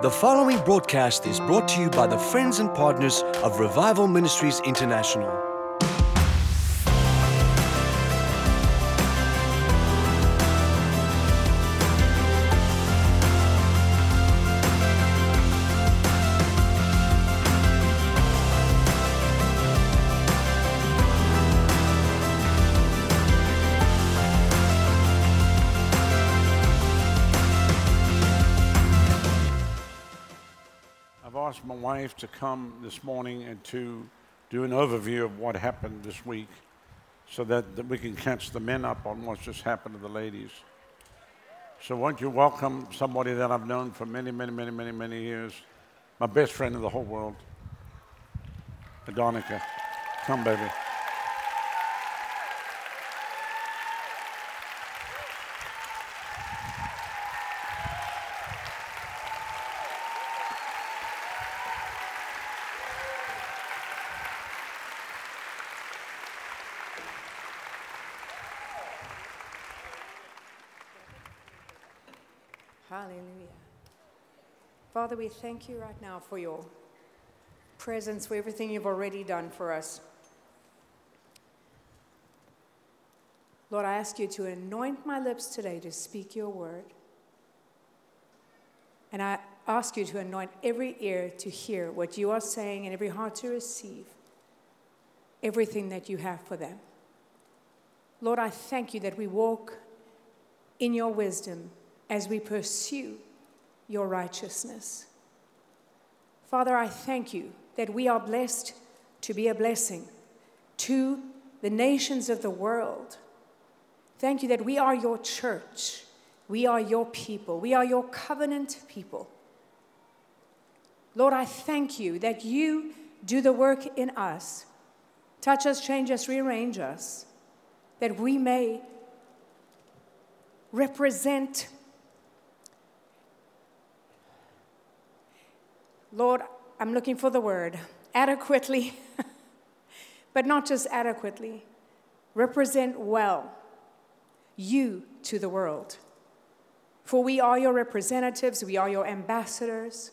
The following broadcast is brought to you by the friends and partners of Revival Ministries International. Wife to come this morning and to do an overview of what happened this week so that, that we can catch the men up on what's just happened to the ladies. So, won't you welcome somebody that I've known for many, many, many, many, many years? My best friend in the whole world, Adonica. Come, baby. Hallelujah. Father, we thank you right now for your presence, for everything you've already done for us. Lord, I ask you to anoint my lips today to speak your word. And I ask you to anoint every ear to hear what you are saying and every heart to receive everything that you have for them. Lord, I thank you that we walk in your wisdom as we pursue your righteousness. Father, I thank you that we are blessed to be a blessing to the nations of the world. Thank you that we are your church. We are your people. We are your covenant people. Lord, I thank you that you do the work in us. Touch us, change us, rearrange us, that we may represent Lord, I'm looking for the word adequately, but not just adequately, represent well you to the world. For we are your representatives, we are your ambassadors.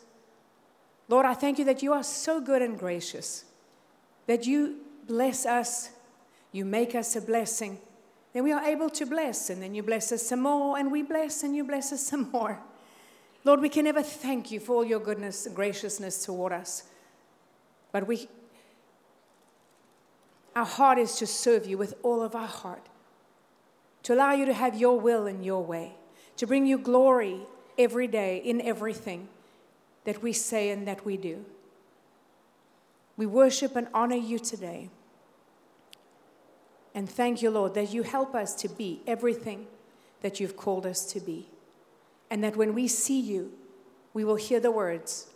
Lord, I thank you that you are so good and gracious, that you bless us, you make us a blessing. Then we are able to bless, and then you bless us some more, and we bless, and you bless us some more. Lord, we can never thank you for all your goodness and graciousness toward us. But we, our heart is to serve you with all of our heart, to allow you to have your will and your way, to bring you glory every day in everything that we say and that we do. We worship and honor you today. And thank you, Lord, that you help us to be everything that you've called us to be and that when we see you, we will hear the words,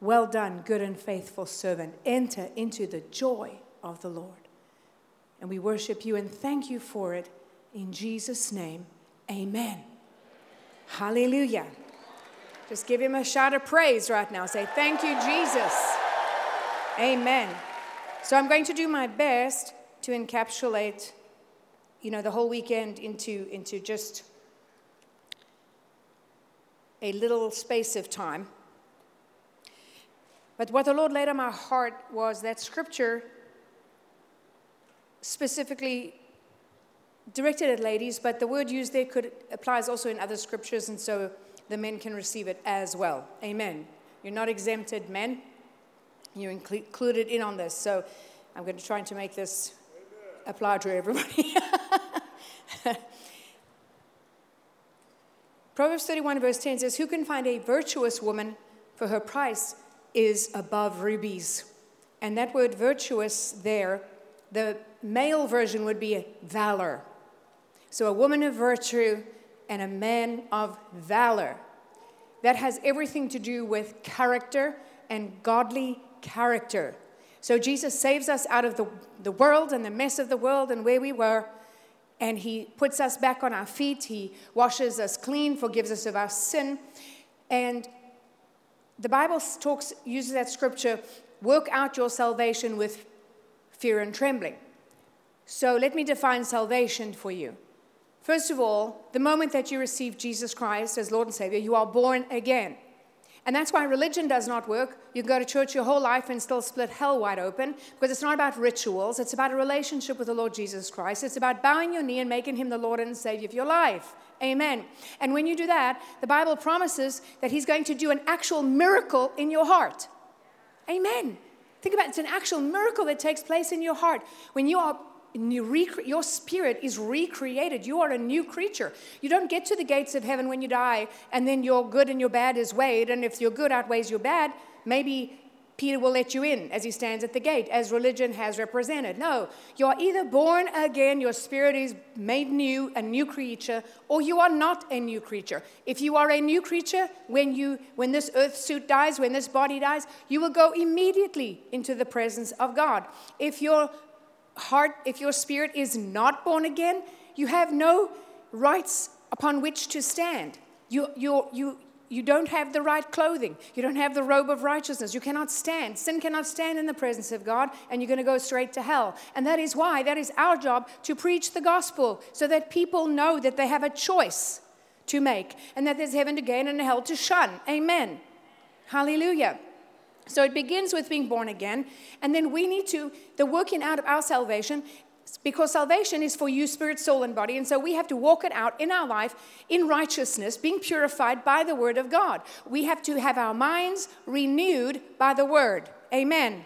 Well done, good and faithful servant. Enter into the joy of the Lord. And we worship you and thank you for it. In Jesus' name, amen. Hallelujah. Just give him a shout of praise right now. Say, Thank you, Jesus. Amen. So I'm going to do my best to encapsulate, you know, the whole weekend into, into just a little space of time. But what the Lord laid on my heart was that scripture specifically directed at ladies, but the word used there could applies also in other scriptures, and so the men can receive it as well. Amen. You're not exempted, men. You're included in on this. So I'm going to try to make this apply to everybody. Proverbs 31, verse 10 says, Who can find a virtuous woman? For her price is above rubies. And that word virtuous there, the male version would be valor. So a woman of virtue and a man of valor. That has everything to do with character and godly character. So Jesus saves us out of the, the world and the mess of the world and where we were and He puts us back on our feet. He washes us clean, forgives us of our sin. And the Bible talks, uses that scripture work out your salvation with fear and trembling. So let me define salvation for you. First of all, the moment that you receive Jesus Christ as Lord and Savior, you are born again. And that's why religion does not work. You can go to church your whole life and still split hell wide open because it's not about rituals. It's about a relationship with the Lord Jesus Christ. It's about bowing your knee and making him the Lord and Savior of your life. Amen. And when you do that, the Bible promises that he's going to do an actual miracle in your heart. Amen. Think about it. It's an actual miracle that takes place in your heart when you are your spirit is recreated. You are a new creature. You don't get to the gates of heaven when you die, and then your good and your bad is weighed. And if your good outweighs your bad, maybe Peter will let you in as he stands at the gate, as religion has represented. No, you are either born again, your spirit is made new, a new creature, or you are not a new creature. If you are a new creature, when, you, when this earth suit dies, when this body dies, you will go immediately into the presence of God. If your heart, if your spirit is not born again, you have no rights upon which to stand. You, you, you, you don't have the right clothing. You don't have the robe of righteousness. You cannot stand. Sin cannot stand in the presence of God, and you're going to go straight to hell. And that is why, that is our job to preach the gospel so that people know that they have a choice to make and that there's heaven to gain and hell to shun. Amen. Hallelujah. So it begins with being born again, and then we need to, the working out of our salvation, because salvation is for you, spirit, soul, and body. And so we have to walk it out in our life in righteousness, being purified by the word of God. We have to have our minds renewed by the word. Amen.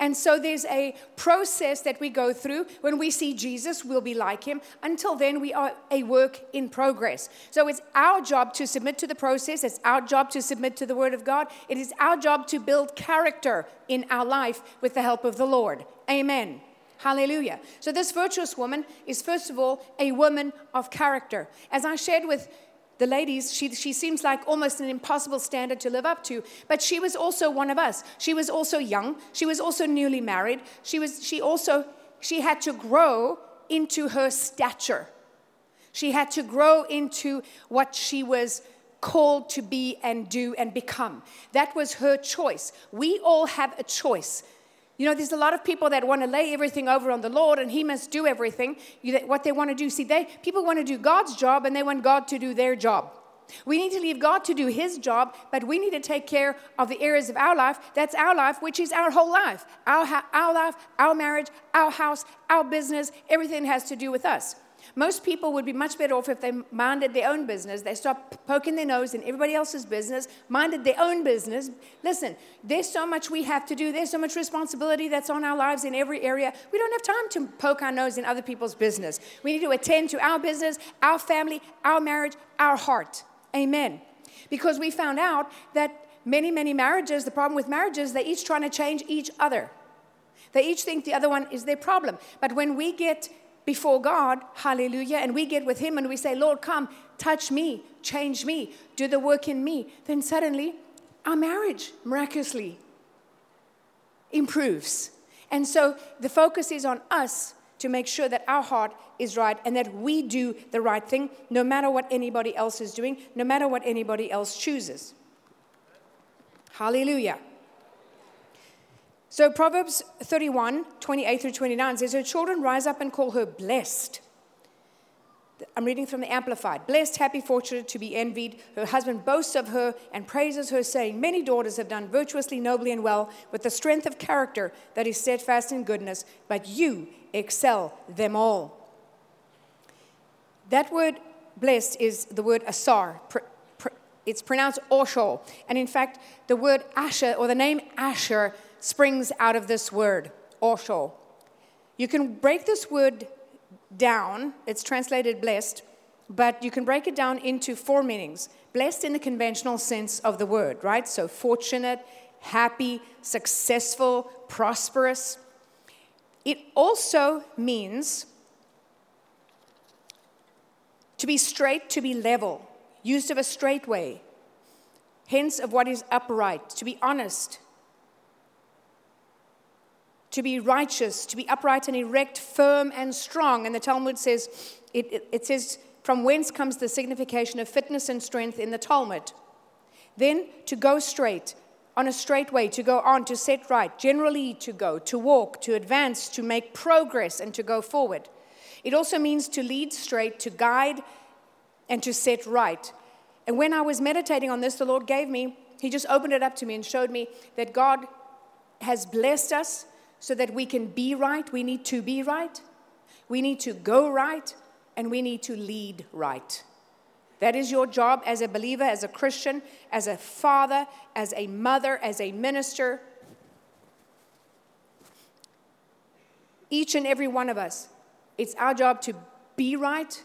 And so there's a process that we go through. When we see Jesus, we'll be like him. Until then, we are a work in progress. So it's our job to submit to the process. It's our job to submit to the Word of God. It is our job to build character in our life with the help of the Lord. Amen. Hallelujah. So, this virtuous woman is, first of all, a woman of character. As I shared with the ladies, she, she seems like almost an impossible standard to live up to. But she was also one of us. She was also young. She was also newly married. She was she also she had to grow into her stature. She had to grow into what she was called to be and do and become. That was her choice. We all have a choice you know, there's a lot of people that want to lay everything over on the Lord and He must do everything. You, what they want to do, see, they people want to do God's job and they want God to do their job. We need to leave God to do His job, but we need to take care of the areas of our life. That's our life, which is our whole life. Our, our life, our marriage, our house, our business, everything has to do with us. Most people would be much better off if they minded their own business. They stopped poking their nose in everybody else's business, minded their own business. Listen, there's so much we have to do, there's so much responsibility that's on our lives in every area. We don't have time to poke our nose in other people's business. We need to attend to our business, our family, our marriage, our heart. Amen. Because we found out that many, many marriages, the problem with marriages, they're each trying to change each other. They each think the other one is their problem. But when we get before God, hallelujah, and we get with Him and we say, Lord, come, touch me, change me, do the work in me, then suddenly our marriage miraculously improves. And so the focus is on us to make sure that our heart is right and that we do the right thing no matter what anybody else is doing, no matter what anybody else chooses. Hallelujah. So Proverbs 31, 28 through 29 says, Her children rise up and call her blessed. I'm reading from the Amplified. Blessed, happy, fortunate to be envied. Her husband boasts of her and praises her, saying, Many daughters have done virtuously, nobly, and well, with the strength of character that is steadfast in goodness, but you excel them all. That word blessed is the word asar. It's pronounced osho. And in fact, the word Asher, or the name Asher, springs out of this word, osho. You can break this word down, it's translated blessed, but you can break it down into four meanings. Blessed in the conventional sense of the word, right? So fortunate, happy, successful, prosperous. It also means to be straight, to be level, used of a straight way, hence of what is upright, to be honest, to be righteous, to be upright and erect, firm and strong. And the Talmud says, it, it, it, says, from whence comes the signification of fitness and strength in the Talmud. Then to go straight, on a straight way, to go on, to set right, generally to go, to walk, to advance, to make progress, and to go forward. It also means to lead straight, to guide, and to set right. And when I was meditating on this, the Lord gave me, He just opened it up to me and showed me that God has blessed us so that we can be right. We need to be right. We need to go right. And we need to lead right. That is your job as a believer, as a Christian, as a father, as a mother, as a minister. Each and every one of us, it's our job to be right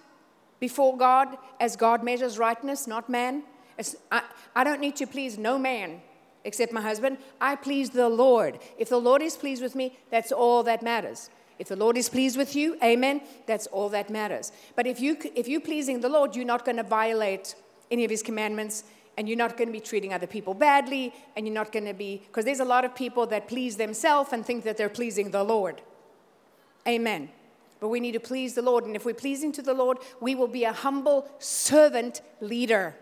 before God as God measures rightness, not man. I, I don't need to please no man except my husband. I please the Lord. If the Lord is pleased with me, that's all that matters. If the Lord is pleased with you, amen, that's all that matters. But if, you, if you're pleasing the Lord, you're not going to violate any of his commandments and you're not going to be treating other people badly and you're not going to be, because there's a lot of people that please themselves and think that they're pleasing the Lord. Amen. But we need to please the Lord. And if we're pleasing to the Lord, we will be a humble servant leader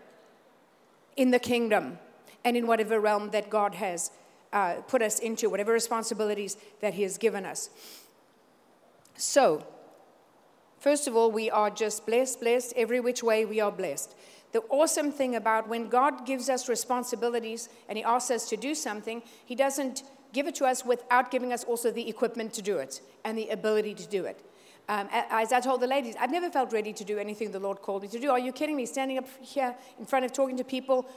in the kingdom and in whatever realm that God has uh, put us into, whatever responsibilities that He has given us. So, first of all, we are just blessed, blessed. Every which way we are blessed. The awesome thing about when God gives us responsibilities and He asks us to do something, He doesn't give it to us without giving us also the equipment to do it and the ability to do it. Um, as I told the ladies, I've never felt ready to do anything the Lord called me to do. Are you kidding me? Standing up here in front of talking to people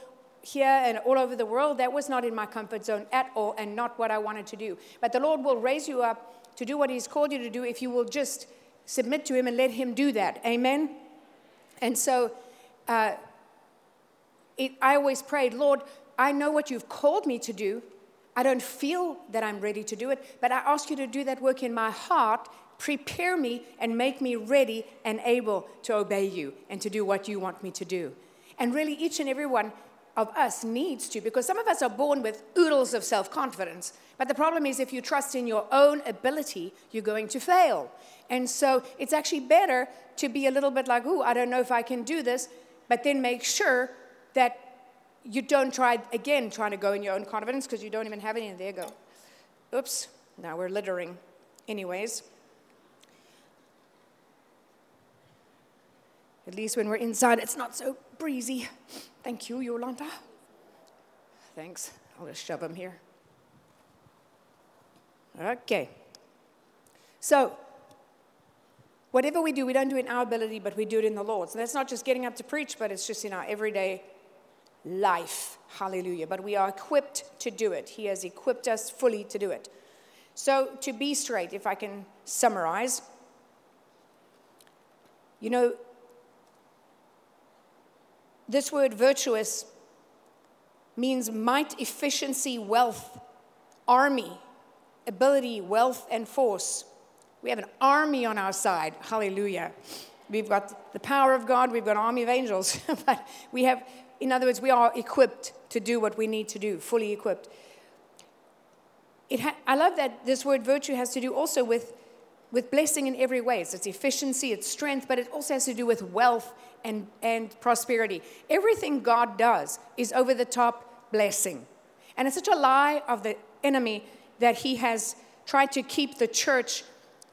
here and all over the world, that was not in my comfort zone at all and not what I wanted to do. But the Lord will raise you up to do what He's called you to do if you will just submit to Him and let Him do that. Amen? And so uh, it, I always prayed, Lord, I know what you've called me to do. I don't feel that I'm ready to do it, but I ask you to do that work in my heart. Prepare me and make me ready and able to obey you and to do what you want me to do. And really, each and every one of us needs to, because some of us are born with oodles of self confidence. But the problem is, if you trust in your own ability, you're going to fail. And so it's actually better to be a little bit like, ooh, I don't know if I can do this, but then make sure that you don't try again trying to go in your own confidence because you don't even have any. There you go. Oops, now we're littering. Anyways, at least when we're inside, it's not so breezy. Thank you, Yolanda. Thanks. I'll just shove them here. Okay. So, whatever we do, we don't do it in our ability, but we do it in the Lord's. And that's not just getting up to preach, but it's just in our everyday life. Hallelujah. But we are equipped to do it. He has equipped us fully to do it. So, to be straight, if I can summarize, you know, this word virtuous means might, efficiency, wealth, army, ability, wealth, and force. We have an army on our side. Hallelujah. We've got the power of God, we've got an army of angels, but we have, in other words, we are equipped to do what we need to do, fully equipped. Ha- I love that this word virtue has to do also with, with blessing in every way. So it's efficiency, it's strength, but it also has to do with wealth and, and prosperity. Everything God does is over the top blessing. And it's such a lie of the enemy that he has tried to keep the church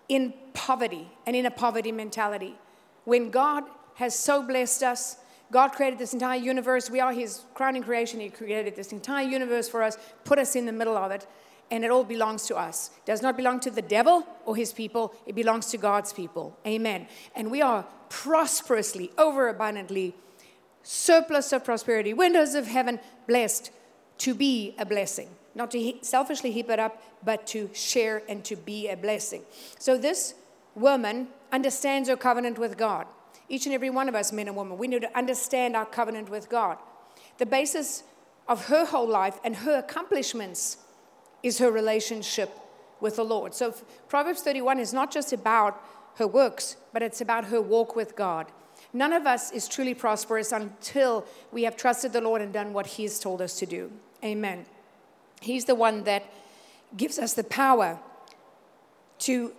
in poverty and in a poverty mentality. When God has so blessed us, God created this entire universe. We are His crowning creation. He created this entire universe for us, put us in the middle of it, and it all belongs to us. It does not belong to the devil or his people, it belongs to God's people. Amen. And we are prosperously, overabundantly, surplus of prosperity, windows of heaven, blessed to be a blessing. Not to selfishly heap it up, but to share and to be a blessing. So this woman understands her covenant with God. Each and every one of us, men and women, we need to understand our covenant with God. The basis of her whole life and her accomplishments is her relationship with the Lord. So Proverbs 31 is not just about her works, but it's about her walk with God. None of us is truly prosperous until we have trusted the Lord and done what He's told us to do. Amen. He's the one that gives us the power to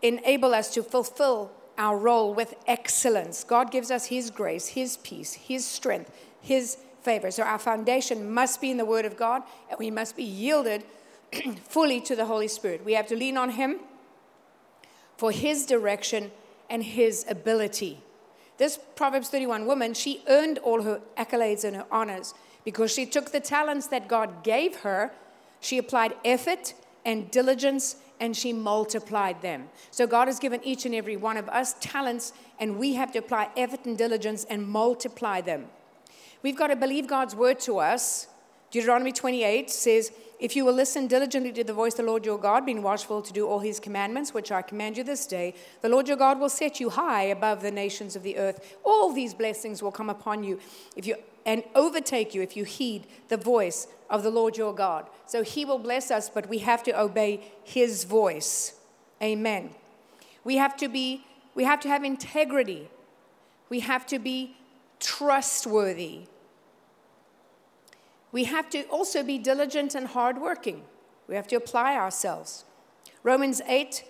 enable us to fulfill our role with excellence. God gives us His grace, His peace, His strength, His favor. So our foundation must be in the Word of God, and we must be yielded fully to the Holy Spirit. We have to lean on Him for His direction and His ability. This Proverbs 31 woman, she earned all her accolades and her honors because she took the talents that God gave her, she applied effort and diligence, and she multiplied them. So God has given each and every one of us talents, and we have to apply effort and diligence and multiply them. We've got to believe God's word to us. Deuteronomy 28 says, If you will listen diligently to the voice of the Lord your God, being watchful to do all his commandments, which I command you this day, the Lord your God will set you high above the nations of the earth. All these blessings will come upon you if you and overtake you if you heed the voice of the Lord your God. So he will bless us, but we have to obey his voice. Amen. We have to be we have to have integrity. We have to be trustworthy. We have to also be diligent and hardworking. We have to apply ourselves. Romans 8,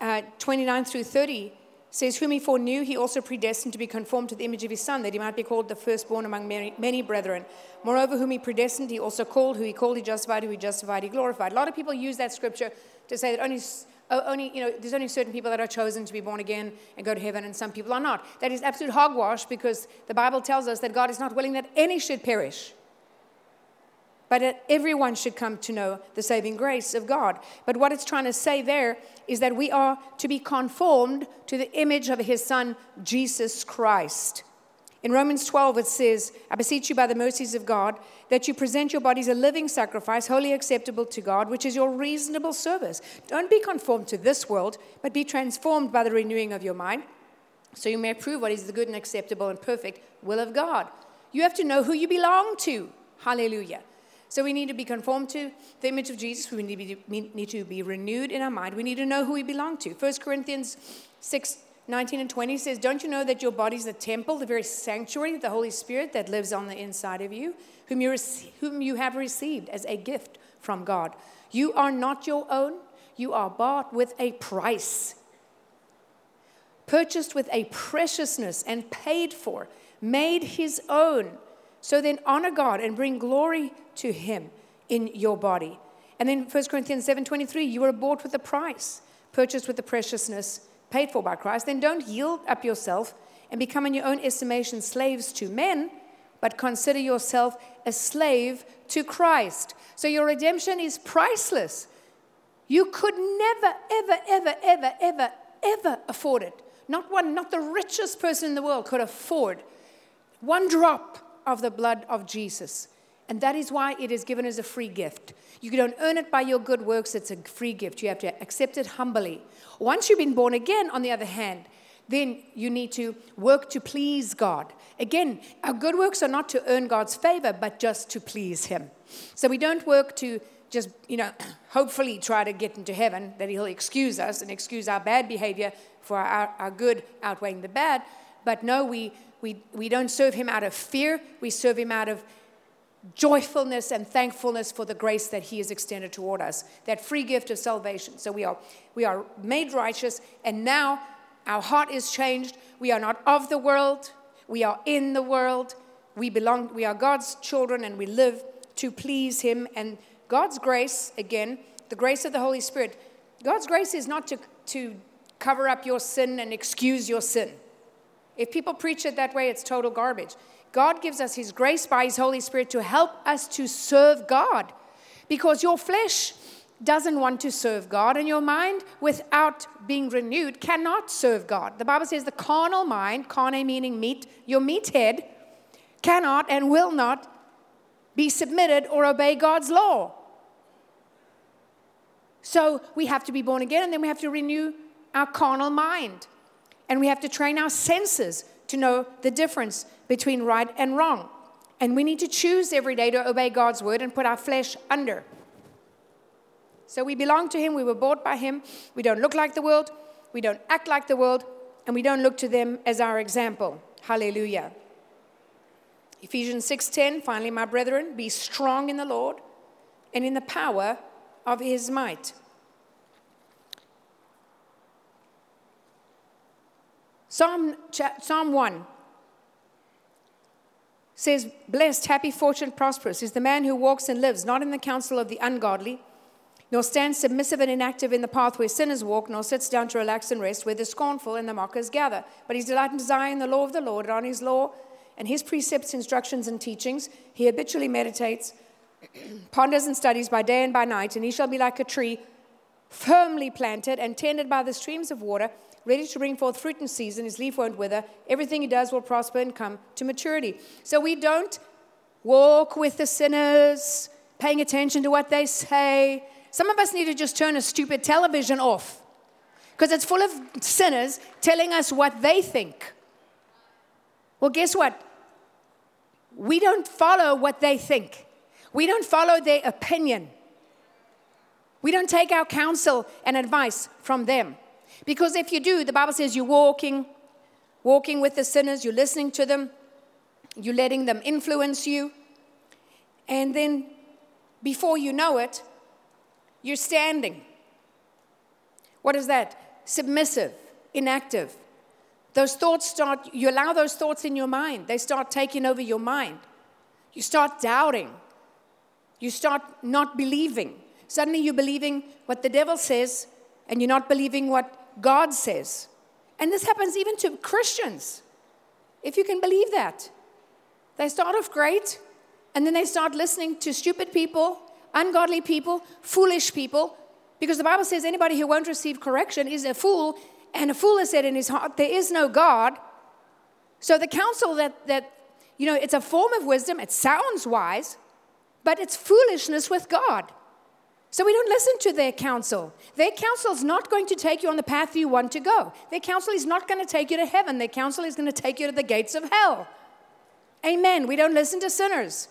uh, 29 through 30 says, Whom he foreknew, he also predestined to be conformed to the image of his Son, that he might be called the firstborn among many, many, brethren. Moreover, whom he predestined, he also called. Who he called, he justified. Who he justified, he glorified. A lot of people use that scripture to say that only, only, you know, there's only certain people that are chosen to be born again and go to heaven, and some people are not. That is absolute hogwash because the Bible tells us that God is not willing that any should perish but everyone should come to know the saving grace of God. But what it's trying to say there is that we are to be conformed to the image of his son, Jesus Christ. In Romans 12, it says, I beseech you by the mercies of God that you present your bodies a living sacrifice, wholly acceptable to God, which is your reasonable service. Don't be conformed to this world, but be transformed by the renewing of your mind, so you may prove what is the good and acceptable and perfect will of God. You have to know who you belong to. Hallelujah. So we need to be conformed to the image of Jesus. We need to be, need to be renewed in our mind. We need to know who we belong to. 1 Corinthians 6 19 and 20 says, Don't you know that your body is the temple, the very sanctuary the Holy Spirit that lives on the inside of you, whom you, rec- whom you have received as a gift from God? You are not your own, you are bought with a price, purchased with a preciousness and paid for, made his own. So then honor God and bring glory to him in your body. And then 1 Corinthians 7:23, you were bought with a price, purchased with the preciousness, paid for by Christ. Then don't yield up yourself and become in your own estimation slaves to men, but consider yourself a slave to Christ. So your redemption is priceless. You could never, ever, ever, ever, ever, ever afford it. Not one, not the richest person in the world could afford one drop of the blood of Jesus. And that is why it is given as a free gift. You don't earn it by your good works, it's a free gift. You have to accept it humbly. Once you've been born again, on the other hand, then you need to work to please God. Again, our good works are not to earn God's favor, but just to please Him. So we don't work to just, you know, hopefully try to get into heaven, that He'll excuse us and excuse our bad behavior for our, our good outweighing the bad. But no, we, we, we don't serve Him out of fear, we serve Him out of joyfulness and thankfulness for the grace that he has extended toward us that free gift of salvation. So we are we are made righteous and now our heart is changed. We are not of the world. We are in the world. We belong we are god's children and we live to please him. And god's grace again the grace of the holy spirit god's grace is not to to cover up your sin and excuse your sin if people preach it that way it's total garbage God gives us His grace by His Holy Spirit to help us to serve God. Because your flesh doesn't want to serve God, and your mind, without being renewed, cannot serve God. The Bible says the carnal mind, carne meaning meat, your meat head, cannot and will not be submitted or obey God's law. So we have to be born again, and then we have to renew our carnal mind. And we have to train our senses to know the difference between right and wrong. And we need to choose every day to obey God's word and put our flesh under. So we belong to Him, we were bought by Him, we don't look like the world, we don't act like the world, and we don't look to them as our example. Hallelujah. Ephesians 6:10 Finally my brethren be strong in the Lord and in the power of his might. Psalm, Psalm 1 says, Blessed, happy, fortunate, prosperous is the man who walks and lives not in the counsel of the ungodly, nor stands submissive and inactive in the path where sinners walk, nor sits down to relax and rest where the scornful and the mockers gather. But his delight and desire in the law of the Lord, and on his law and his precepts, instructions, and teachings, he habitually meditates, ponders and studies by day and by night, and he shall be like a tree firmly planted and tended by the streams of water, ready to bring forth fruit in season. His leaf won't wither. Everything he does will prosper and come to maturity. So we don't walk with the sinners, paying attention to what they say some of us need to just turn a stupid television off because it's full of sinners telling us what they think. Well, guess what? We don't follow what they think, we don't follow their opinion. We don't take our counsel and advice from them. Because if you do, the Bible says you're walking, walking with the sinners, you're listening to them, you're letting them influence you. And then before you know it, you're standing. What is that? Submissive, inactive. Those thoughts start, you allow those thoughts in your mind. They start taking over your mind. You start doubting. You start not believing. Suddenly you're believing what the devil says and you're not believing what God says. And this happens even to Christians, if you can believe that. They start off great and then they start listening to stupid people ungodly people, foolish people, because the Bible says anybody who won't receive correction is a fool, and a fool has said in his heart, There is no God. So the counsel that, that, you know, it's a form of wisdom, it sounds wise, but it's foolishness with God. So we don't listen to their counsel. Their counsel is not going to take you on the path you want to go. Their counsel is not going to take you to heaven. Their counsel is going to take you to the gates of hell. Amen. We don't listen to sinners.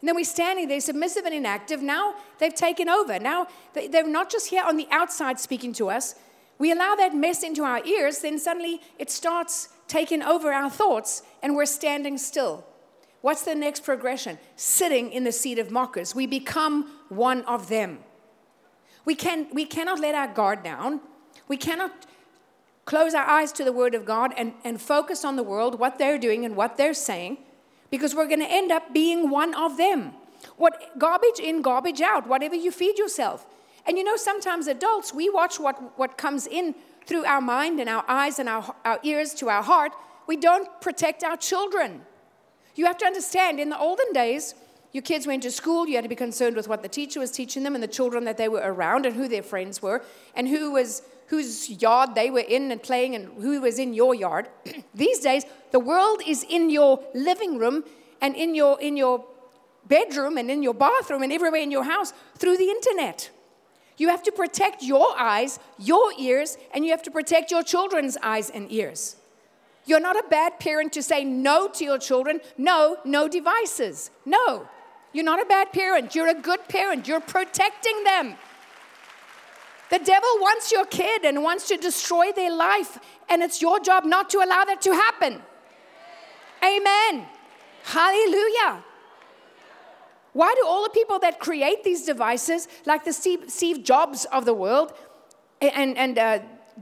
And then we're standing there, submissive and inactive. Now they've taken over. Now they're not just here on the outside speaking to us. We allow that mess into our ears, then suddenly it starts taking over our thoughts, and we're standing still. What's the next progression? Sitting in the seat of mockers. We become one of them. We, can, we cannot let our guard down. We cannot close our eyes to the Word of God and, and focus on the world, what they're doing and what they're saying because we're going to end up being one of them. What garbage in, garbage out, whatever you feed yourself. And you know, sometimes adults, we watch what, what comes in through our mind and our eyes and our, our ears to our heart. We don't protect our children. You have to understand, in the olden days, your kids went to school, you had to be concerned with what the teacher was teaching them and the children that they were around and who their friends were and who was whose yard they were in and playing and who was in your yard. These days, the world is in your living room and in your, in your bedroom and in your bathroom and everywhere in your house through the internet. You have to protect your eyes, your ears, and you have to protect your children's eyes and ears. You're not a bad parent to say no to your children. No, no devices. No. You're not a bad parent. You're a good parent. You're protecting them. The devil wants your kid and wants to destroy their life, and it's your job not to allow that to happen. Amen. Hallelujah. Why do all the people that create these devices, like the Steve, Steve Jobs of the world and, and uh,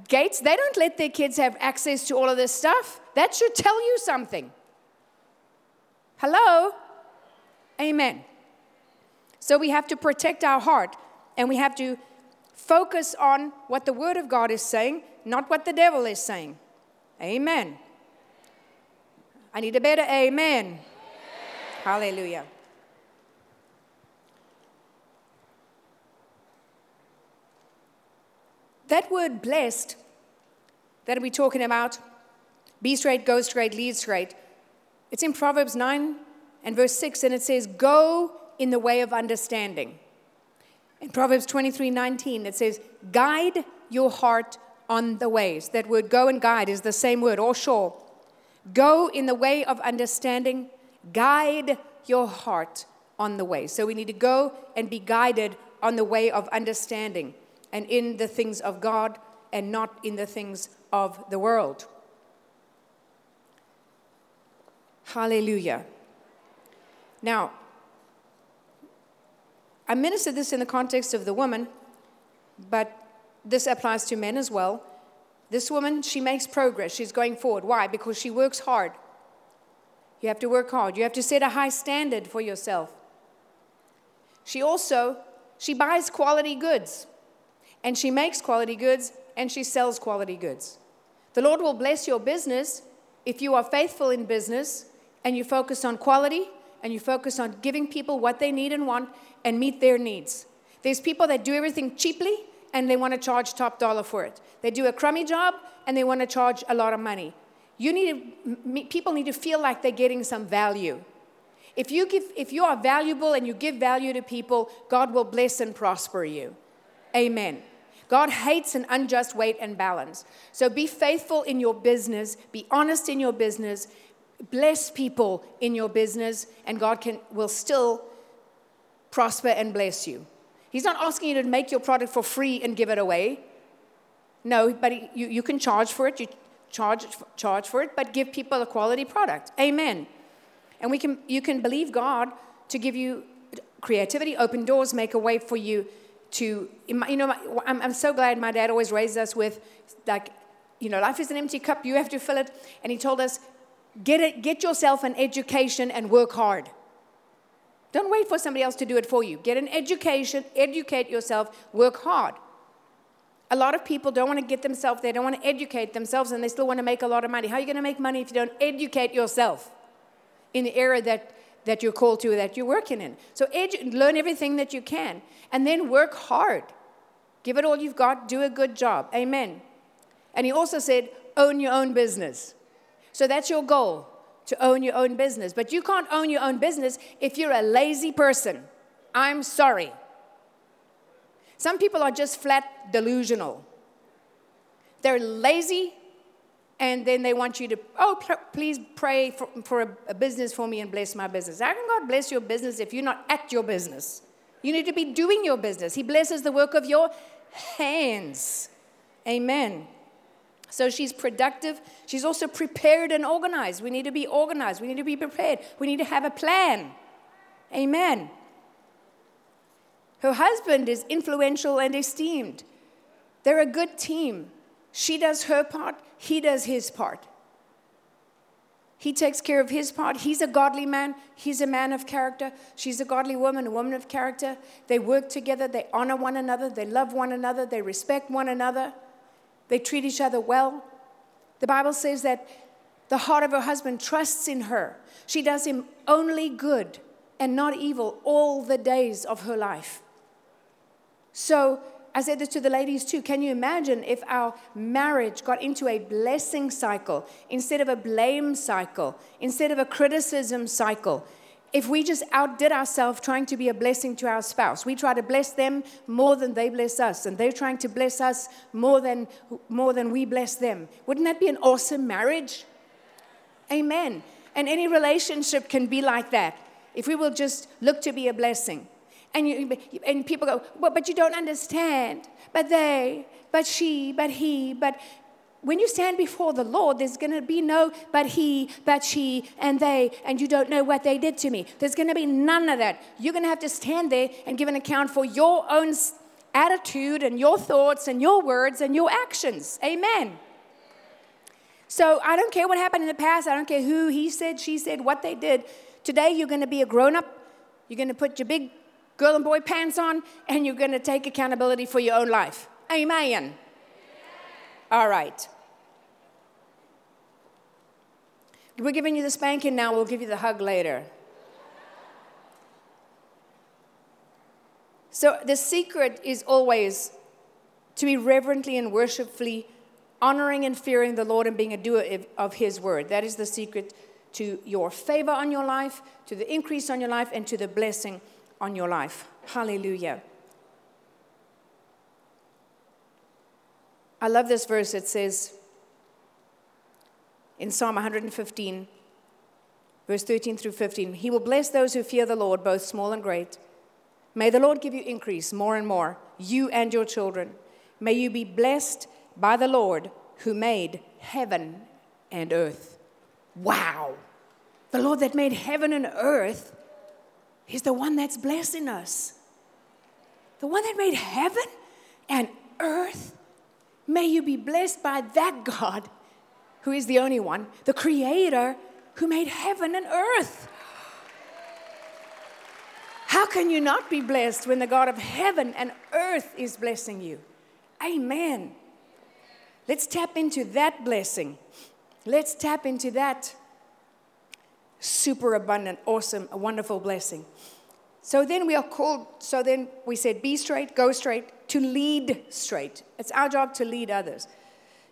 Gates, they don't let their kids have access to all of this stuff? That should tell you something. Hello? Amen. So we have to protect our heart and we have to Focus on what the Word of God is saying, not what the devil is saying. Amen. I need a better amen. amen. Hallelujah. That word blessed that we're talking about, be straight, go straight, lead straight, it's in Proverbs 9 and verse 6, and it says, Go in the way of understanding. In Proverbs 23 19, it says, Guide your heart on the ways. That word go and guide is the same word, or sure. Go in the way of understanding, guide your heart on the way. So we need to go and be guided on the way of understanding and in the things of God and not in the things of the world. Hallelujah. Now, I ministered this in the context of the woman, but this applies to men as well. This woman, she makes progress. She's going forward. Why? Because she works hard. You have to work hard. You have to set a high standard for yourself. She also She buys quality goods, and she makes quality goods, and she sells quality goods. The Lord will bless your business if you are faithful in business and you focus on quality and you focus on giving people what they need and want and meet their needs. There's people that do everything cheaply and they want to charge top dollar for it. They do a crummy job and they want to charge a lot of money. You need to, people need to feel like they're getting some value. If you, give, if you are valuable and you give value to people, God will bless and prosper you. Amen. God hates an unjust weight and balance. So be faithful in your business, be honest in your business, bless people in your business, and God can, will still prosper and bless you. He's not asking you to make your product for free and give it away. No, but you, you can charge for it, you charge, charge for it, but give people a quality product. Amen. And we can, you can believe God to give you creativity, open doors, make a way for you to, you know, I'm, I'm so glad my dad always raised us with, like, you know, life is an empty cup, you have to fill it. And he told us, get, it, get yourself an education and work hard. Don't wait for somebody else to do it for you. Get an education, educate yourself, work hard. A lot of people don't want to get themselves, they don't want to educate themselves, and they still want to make a lot of money. How are you going to make money if you don't educate yourself in the area that, that you're called to, that you're working in? So edu- learn everything that you can, and then work hard. Give it all you've got, do a good job. Amen. And he also said, own your own business. So that's your goal to own your own business. But you can't own your own business if you're a lazy person. I'm sorry. Some people are just flat delusional. They're lazy, and then they want you to, oh, please pray for, for a, a, business for me and bless my business. How can God bless your business if you're not at your business? You need to be doing your business. He blesses the work of your hands. Amen. So she's productive. She's also prepared and organized. We need to be organized. We need to be prepared. We need to have a plan. Amen. Her husband is influential and esteemed. They're a good team. She does her part, he does his part. He takes care of his part. He's a godly man. He's a man of character. She's a godly woman, a woman of character. They work together. They honor one another. They love one another. They respect one another. They treat each other well. The Bible says that the heart of her husband trusts in her. She does him only good and not evil all the days of her life. So I said this to the ladies too. Can you imagine if our marriage got into a blessing cycle instead of a blame cycle, instead of a criticism cycle? If we just outdid ourselves trying to be a blessing to our spouse, we try to bless them more than they bless us, and they're trying to bless us more than, more than we bless them. Wouldn't that be an awesome marriage? Amen. And any relationship can be like that if we will just look to be a blessing. And, you, and people go, well, but you don't understand. But they, but she, but he, but when you stand before the Lord, there's going to be no but he, but she, and they, and you don't know what they did to me. There's going to be none of that. You're going to have to stand there and give an account for your own attitude and your thoughts and your words and your actions. Amen. So I don't care what happened in the past. I don't care who he said, she said, what they did. Today you're going to be a grown up. You're going to put your big girl and boy pants on and you're going to take accountability for your own life. Amen. All right. We're giving you the spanking now, we'll give you the hug later. So, the secret is always to be reverently and worshipfully honoring and fearing the Lord and being a doer of His word. That is the secret to your favor on your life, to the increase on your life, and to the blessing on your life. Hallelujah. I love this verse. It says, in Psalm 115, verse 13 through 15. He will bless those who fear the Lord, both small and great. May the Lord give you increase more and more, you and your children. May you be blessed by the Lord who made heaven and earth. Wow! The Lord that made heaven and earth is the one that's blessing us. The one that made heaven and earth. May you be blessed by that God who is the only one, the creator who made heaven and earth. How can you not be blessed when the God of heaven and earth is blessing you? Amen. Let's tap into that blessing. Let's tap into that super abundant, awesome, wonderful blessing. So then we are called, so then we said, be straight, go straight, to lead straight. It's our job to lead others.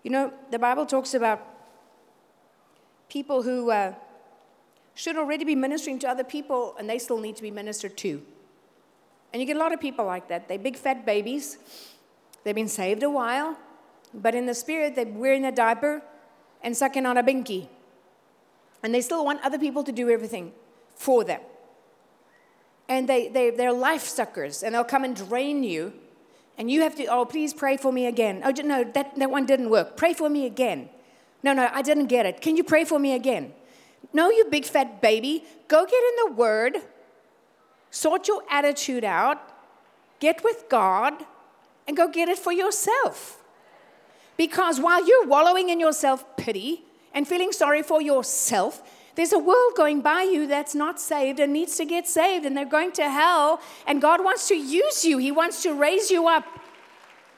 You know, the Bible talks about people who uh, should already be ministering to other people and they still need to be ministered to. And you get a lot of people like that. They're big fat babies. They've been saved a while, but in the spirit, they're wearing a diaper and sucking on a binky. And they still want other people to do everything for them. And they, they, they're life suckers, and they'll come and drain you. And you have to, oh, please pray for me again. Oh, no, that, that one didn't work. Pray for me again. No, no, I didn't get it. Can you pray for me again? No, you big fat baby. Go get in the Word, sort your attitude out, get with God, and go get it for yourself. Because while you're wallowing in your self pity and feeling sorry for yourself, there's a world going by you that's not saved and needs to get saved, and they're going to hell. And God wants to use you, He wants to raise you up.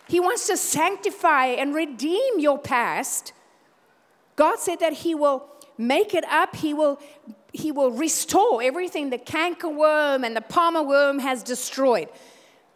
He wants to sanctify and redeem your past. God said that He will make it up, He will, he will restore everything the cankerworm and the palmer worm has destroyed.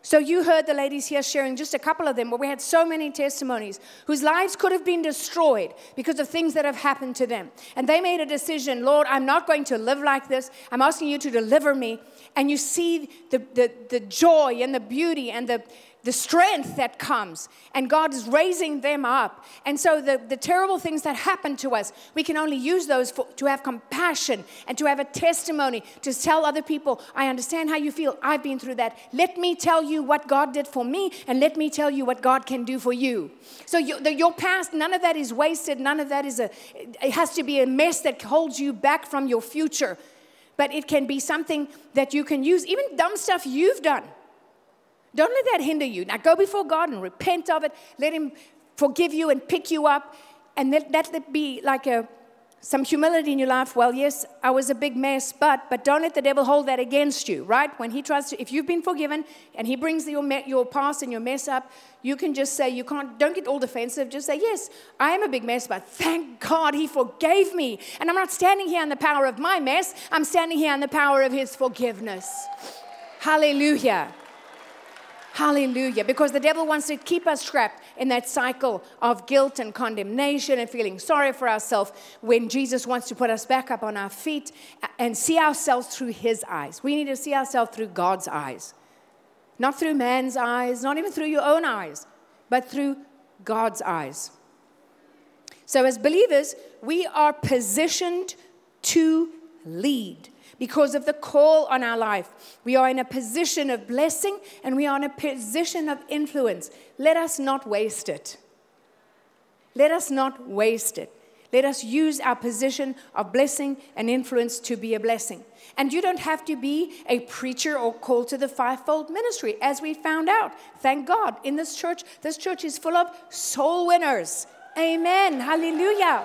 So you heard the ladies here sharing just a couple of them, but we had so many testimonies whose lives could have been destroyed because of things that have happened to them. And they made a decision, Lord, I'm not going to live like this. I'm asking you to deliver me. And you see the, the, the joy and the beauty and the, the strength that comes, and God is raising them up. And so, the, the terrible things that happen to us, we can only use those for, to have compassion and to have a testimony to tell other people, I understand how you feel. I've been through that. Let me tell you what God did for me, and let me tell you what God can do for you. So, you, the, your past, none of that is wasted. None of that is a, it has to be a mess that holds you back from your future. But it can be something that you can use, even dumb stuff you've done don't let that hinder you. Now go before God and repent of it. Let Him forgive you and pick you up. And let that be like a some humility in your life. Well, yes, I was a big mess, but but don't let the devil hold that against you, right? When he tries to, if you've been forgiven and he brings your your past and your mess up, you can just say you can't. Don't get all defensive. Just say yes, I am a big mess, but thank God he forgave me, and I'm not standing here in the power of my mess. I'm standing here in the power of His forgiveness. Hallelujah. Hallelujah. Because the devil wants to keep us trapped in that cycle of guilt and condemnation and feeling sorry for ourselves when Jesus wants to put us back up on our feet and see ourselves through his eyes. We need to see ourselves through God's eyes. Not through man's eyes, not even through your own eyes, but through God's eyes. So, as believers, we are positioned to lead because of the call on our life. We are in a position of blessing and we are in a position of influence. Let us not waste it. Let us not waste it. Let us use our position of blessing and influence to be a blessing. And you don't have to be a preacher or called to the fivefold ministry, as we found out. Thank God. In this church, this church is full of soul winners. Amen. Hallelujah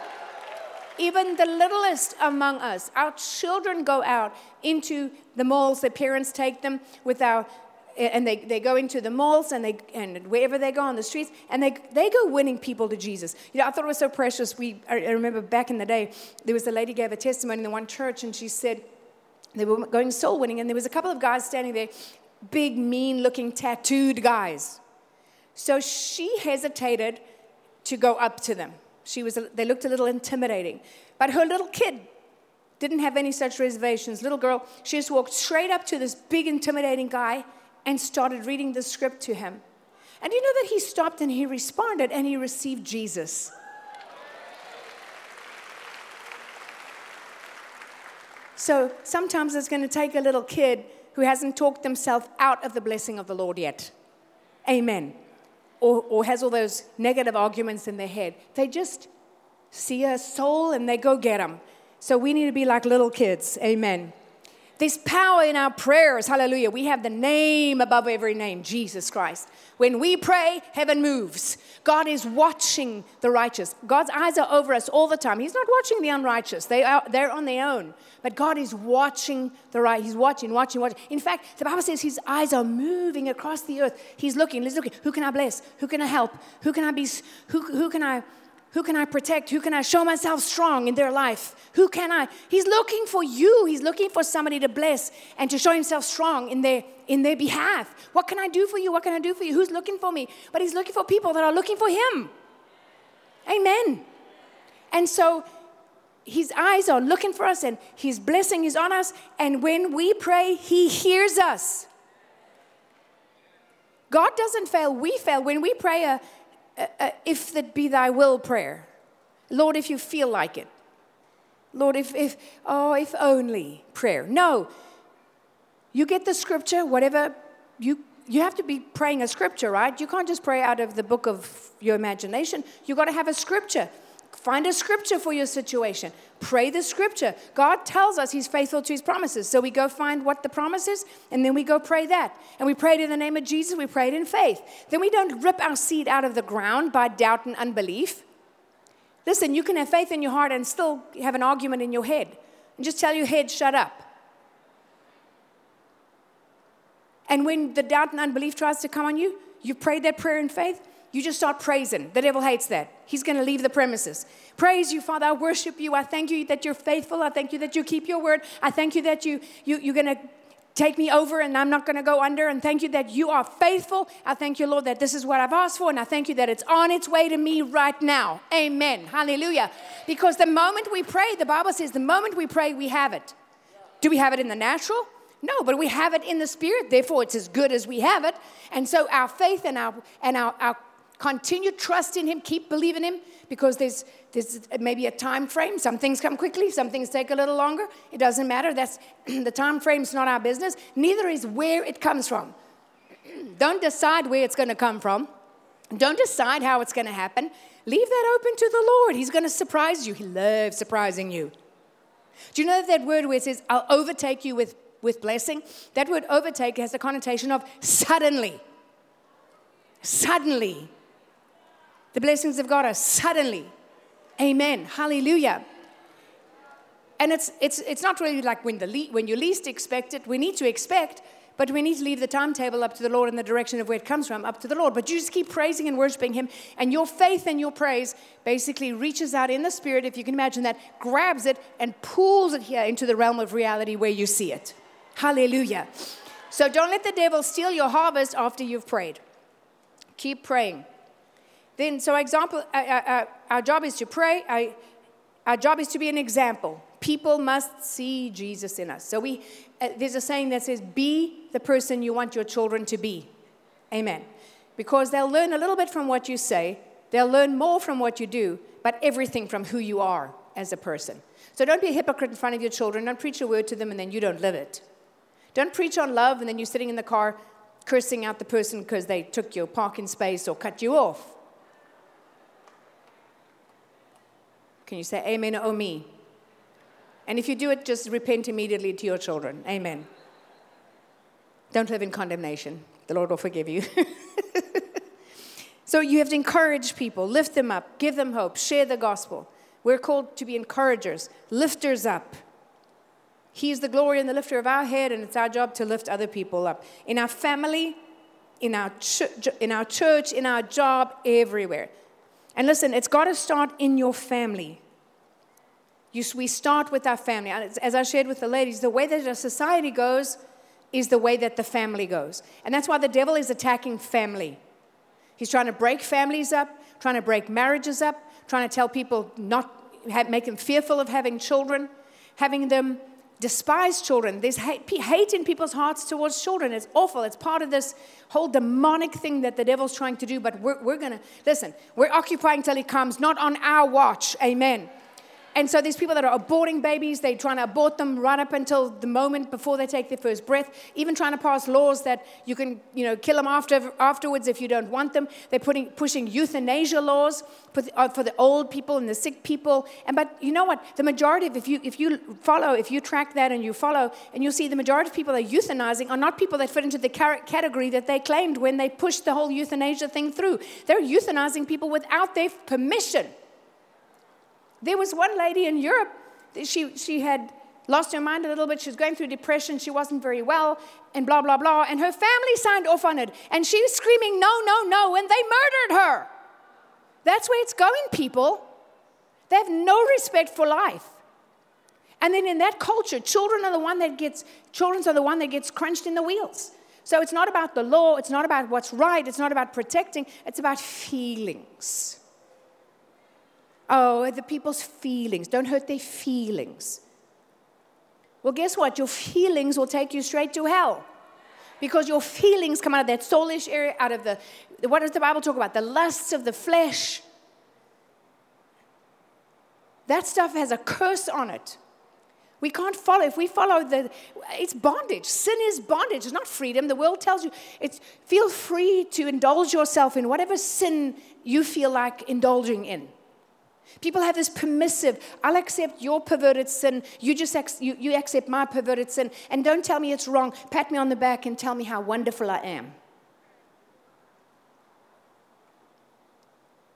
even the littlest among us. Our children go out into the malls, their parents take them with our and they, they go into the malls and they and wherever they go on the streets and they they go winning people to Jesus. You know, I thought it was so precious. We I remember back in the day, there was a lady gave a testimony in the one church and she said they were going soul winning and there was a couple of guys standing there, big, mean looking tattooed guys. So she hesitated to go up to them. She was, they looked a little intimidating. But her little kid didn't have any such reservations. Little girl, she just walked straight up to this big, intimidating guy and started reading the script to him. And you know that he stopped and he responded and he received Jesus. So sometimes it's going to take a little kid who hasn't talked themselves out of the blessing of the Lord yet. Amen or, or has all those negative arguments in their head. They just see a soul and they go get them. So we need to be like little kids. Amen. There's power in our prayers. Hallelujah. We have the name above every name, Jesus Christ. When we pray, heaven moves. God is watching the righteous. God's eyes are over us all the time. He's not watching the unrighteous. They are they're on their own. But God is watching the right. He's watching, watching, watching. In fact, the Bible says his eyes are moving across the earth. He's looking, he's looking. Who can I bless? Who can I help? Who can I be who, who can I who can I protect? Who can I show myself strong in their life? Who can I? He's looking for you. He's looking for somebody to bless and to show himself strong in their in their behalf. What can I do for you? What can I do for you? Who's looking for me? But he's looking for people that are looking for him. Amen. And so his eyes are looking for us and his blessing is on us. And when we pray, he hears us. God doesn't fail, we fail. When we pray a, a, if that be thy will prayer. Lord, if you feel like it. Lord, if, if, oh, if only prayer. No. You get the scripture, whatever you, you have to be praying a scripture, right? You can't just pray out of the book of your imagination. You've got to have a scripture. Find a scripture for your situation. Pray the scripture. God tells us He's faithful to His promises. So we go find what the promise is, and then we go pray that. And we pray it in the name of Jesus, we pray it in faith. Then we don't rip our seed out of the ground by doubt and unbelief. Listen, you can have faith in your heart and still have an argument in your head. And just tell your head, shut up. And when the doubt and unbelief tries to come on you, you prayed that prayer in faith, you just start praising. The devil hates that. He's going to leave the premises. Praise you, Father. I worship you. I thank you that you're faithful. I thank you that you keep your word. I thank you that you, you, you're going to take me over and I'm not going to go under. And thank you that you are faithful. I thank you, Lord, that this is what I've asked for. And I thank you that it's on its way to me right now. Amen. Hallelujah. Because the moment we pray, the Bible says, the moment we pray, we have it. Do we have it in the natural? No, but we have it in the spirit. Therefore, it's as good as we have it. And so our faith and our and our, our Continue trusting him, keep believing him because there's, there's maybe a time frame. Some things come quickly, some things take a little longer. It doesn't matter. That's the time frame's not our business. Neither is where it comes from. Don't decide where it's going to come from. Don't decide how it's going to happen. Leave that open to the Lord. He's going to surprise you. He loves surprising you. Do you know that, word where it says, I'll overtake you with, with blessing? That word overtake has the connotation of suddenly. Suddenly. The blessings of God are suddenly. Amen. Hallelujah. And it's, it's, it's not really like when, the le- when you least expect it. We need to expect, but we need to leave the timetable up to the Lord in the direction of where it comes from, up to the Lord. But you just keep praising and worshiping Him, and your faith and your praise basically reaches out in the Spirit, if you can imagine that, grabs it and pulls it here into the realm of reality where you see it. Hallelujah. So don't let the devil steal your harvest after you've prayed. Keep praying. Then, so example, uh, uh, uh, our job is to pray. I, our job is to be an example. People must see Jesus in us. So we, uh, there's a saying that says, "Be the person you want your children to be." Amen. Because they'll learn a little bit from what you say. They'll learn more from what you do, but everything from who you are as a person. So don't be a hypocrite in front of your children. Don't preach a word to them and then you don't live it. Don't preach on love and then you're sitting in the car cursing out the person because they took your parking space or cut you off. Can you say amen or me? And if you do it, just repent immediately to your children. Amen. Don't live in condemnation. The Lord will forgive you. so you have to encourage people, lift them up, give them hope, share the gospel. We're called to be encouragers, lifters up. He's the glory and the lifter of our head, and it's our job to lift other people up. In our family, in our, ch- in our church, in our job, everywhere. And listen, it's got to start in your family. You, we start with our family. As I shared with the ladies, the way that a society goes is the way that the family goes. And that's why the devil is attacking family. He's trying to break families up, trying to break marriages up, trying to tell people not, make them fearful of having children, having them despise children. There's hate, in people's hearts towards children. It's awful. It's part of this whole demonic thing that the devil's trying to do. But we're, we're going to, listen, we're occupying till he comes, not on our watch. Amen. And so there's people that are aborting babies. They're trying to abort them right up until the moment before they take their first breath. Even trying to pass laws that you can, you know, kill them after, afterwards if you don't want them. They're putting, pushing euthanasia laws for the, uh, for the old people and the sick people. And but you know what? The majority of if you if you follow, if you track that and you follow, and you'll see the majority of people that are euthanizing are not people that fit into the category that they claimed when they pushed the whole euthanasia thing through. They're euthanizing people without their permission. There was one lady in Europe, she, she had lost her mind a little bit. She was going through depression. She wasn't very well, and blah, blah, blah. And her family signed off on it. And she was screaming, no, no, no. And they murdered her. That's where it's going, people. They have no respect for life. And then in that culture, children are the one that gets children are the one that gets crunched in the wheels. So it's not about the law, it's not about what's right, it's not about protecting, it's about feelings. Oh, the people's feelings. Don't hurt their feelings. Well, guess what? Your feelings will take you straight to hell. Because your feelings come out of that soulish area, out of the, what does the Bible talk about? The lusts of the flesh. That stuff has a curse on it. We can't follow. If we follow the, it's bondage. Sin is bondage. It's not freedom. The world tells you it's feel free to indulge yourself in whatever sin you feel like indulging in. People have this permissive, I'll accept your perverted sin, you just ac- you, you accept my perverted sin, and don't tell me it's wrong. Pat me on the back and tell me how wonderful I am.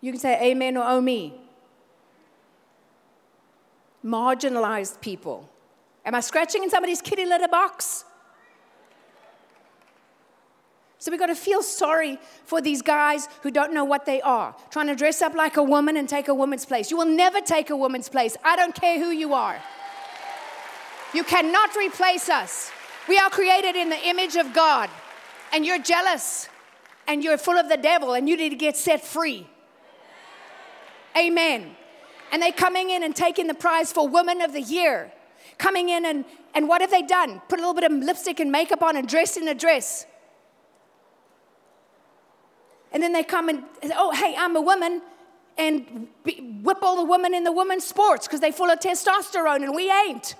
You can say amen or oh me. Marginalized people. Am I scratching in somebody's kitty litter box? So we've got to feel sorry for these guys who don't know what they are, trying to dress up like a woman and take a woman's place. You will never take a woman's place. I don't care who you are. You cannot replace us. We are created in the image of God, and you're jealous and you're full of the devil, and you need to get set free. Amen. And they're coming in and taking the prize for Woman of the Year. Coming in and, and what have they done? Put a little bit of lipstick and makeup on and dressed in a dress. And then they come and, oh, hey, I'm a woman, and whip all the women in the women's sports because they're full of testosterone and we ain't.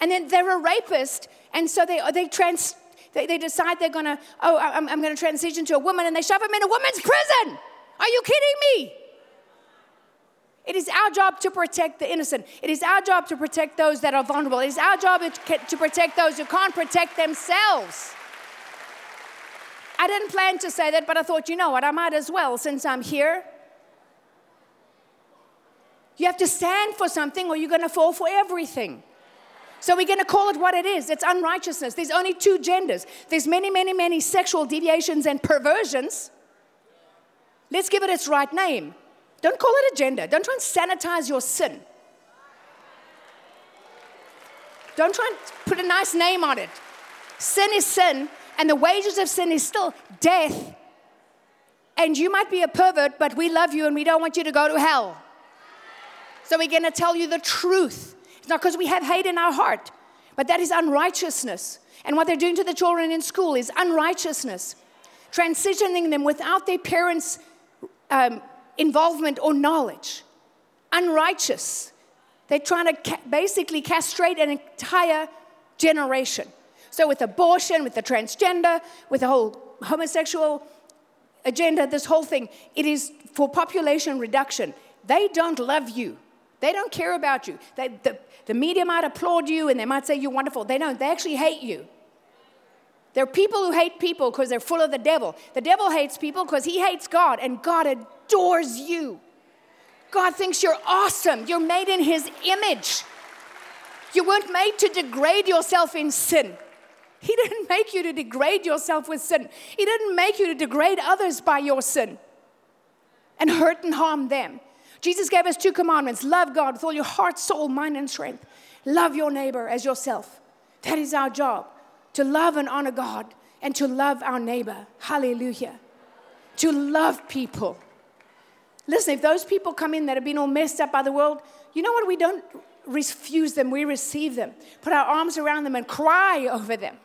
And then they're a rapist, and so they, they, trans, they, they decide they're gonna, oh, I'm, I'm gonna transition to a woman, and they shove them in a woman's prison. Are you kidding me? It is our job to protect the innocent. It is our job to protect those that are vulnerable. It is our job to protect those who can't protect themselves. I didn't plan to say that, but I thought, you know what, I might as well since I'm here. You have to stand for something or you're going to fall for everything. So we're going to call it what it is. It's unrighteousness. There's only two genders. There's many, many, many sexual deviations and perversions. Let's give it its right name. Don't call it a gender. Don't try and sanitize your sin. Don't try and put a nice name on it. Sin is sin, and the wages of sin is still death. And you might be a pervert, but we love you and we don't want you to go to hell. So we're going to tell you the truth. It's not because we have hate in our heart, but that is unrighteousness. And what they're doing to the children in school is unrighteousness, transitioning them without their parents' um, involvement or knowledge. Unrighteous. They're trying to ca- basically castrate an entire generation. So, with abortion, with the transgender, with the whole homosexual agenda, this whole thing, it is for population reduction. They don't love you. They don't care about you. They, the, the media might applaud you and they might say you're wonderful. They don't. They actually hate you. There are people who hate people because they're full of the devil. The devil hates people because he hates God, and God adores you. God thinks you're awesome. You're made in his image. You weren't made to degrade yourself in sin. He didn't make you to degrade yourself with sin. He didn't make you to degrade others by your sin and hurt and harm them. Jesus gave us two commandments love God with all your heart, soul, mind, and strength. Love your neighbor as yourself. That is our job to love and honor God and to love our neighbor. Hallelujah. To love people. Listen, if those people come in that have been all messed up by the world, you know what? We don't refuse them, we receive them, put our arms around them, and cry over them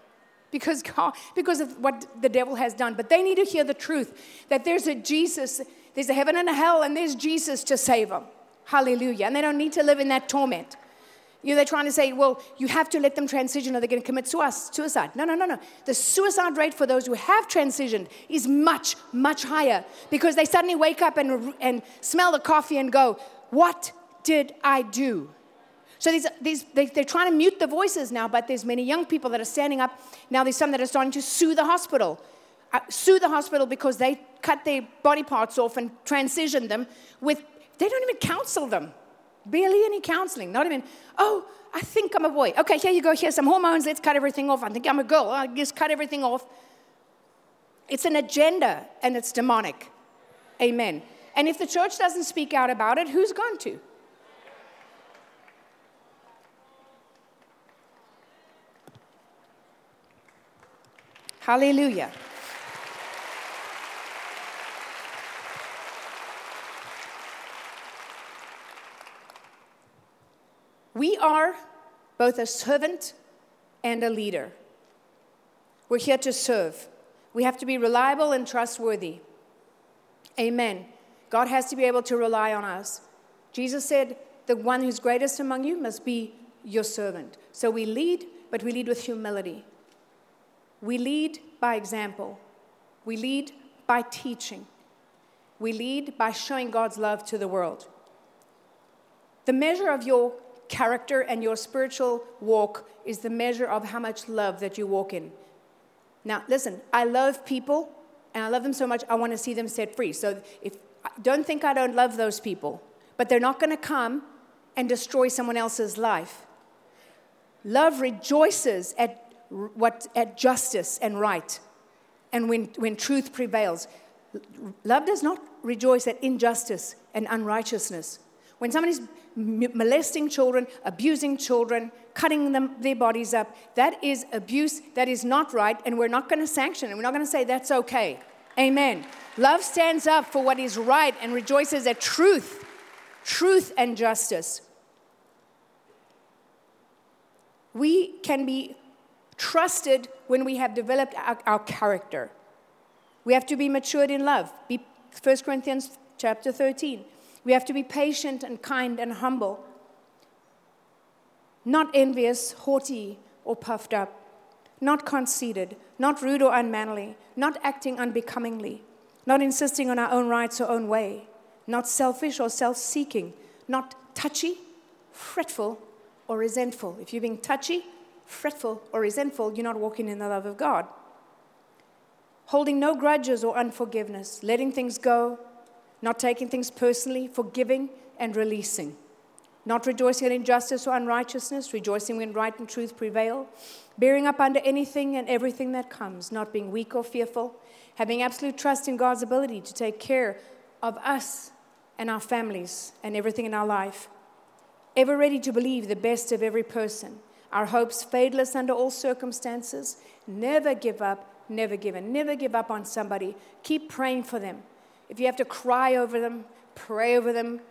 because, God, because of what the devil has done. But they need to hear the truth that there's a Jesus, there's a heaven and a hell, and there's Jesus to save them. Hallelujah. And they don't need to live in that torment. You know, they're trying to say, well, you have to let them transition or they're going to commit suicide. No, no, no, no. The suicide rate for those who have transitioned is much, much higher because they suddenly wake up and, and smell the coffee and go, What did I do? So these, these, they, they're trying to mute the voices now, but there's many young people that are standing up. Now there's some that are starting to sue the hospital. Uh, sue the hospital because they cut their body parts off and transition them with, they don't even counsel them. Barely any counseling. Not even, oh, I think I'm a boy. Okay, here you go. Here's some hormones. Let's cut everything off. I think I'm a girl. I just cut everything off. It's an agenda and it's demonic. Amen. And if the church doesn't speak out about it, who's going to? Hallelujah. We are both a servant and a leader. We're here to serve. We have to be reliable and trustworthy. Amen. God has to be able to rely on us. Jesus said, The one who's greatest among you must be your servant. So we lead, but we lead with humility. We lead by example. We lead by teaching. We lead by showing God's love to the world. The measure of your character and your spiritual walk is the measure of how much love that you walk in. Now, listen, I love people and I love them so much, I want to see them set free. So if don't think I don't love those people, but they're not going to come and destroy someone else's life. Love rejoices at what at justice and right and when, when truth prevails. Love does not rejoice at injustice and unrighteousness. When somebody's molesting children, abusing children, cutting them, their bodies up. That is abuse. That is not right. And we're not going to sanction it. We're not going to say that's okay. Amen. Love stands up for what is right and rejoices at truth, truth and justice. We can be trusted when we have developed our, our character. We have to be matured in love. Be 1 Corinthians chapter 13. We have to be patient and kind and humble, not envious, haughty, or puffed up, not conceited, not rude or unmanly, not acting unbecomingly, not insisting on our own rights or own way, not selfish or self seeking, not touchy, fretful, or resentful. If you're being touchy, fretful, or resentful, you're not walking in the love of God. Holding no grudges or unforgiveness, letting things go, not taking things personally, forgiving and releasing, not rejoicing in injustice or unrighteousness, rejoicing when right and truth prevail, bearing up under anything and everything that comes, not being weak or fearful, having absolute trust in God's ability to take care of us and our families and everything in our life, ever ready to believe the best of every person, our hopes fadeless under all circumstances, never give up, never give in, never give up on somebody, keep praying for them if you have to cry over them, pray over them.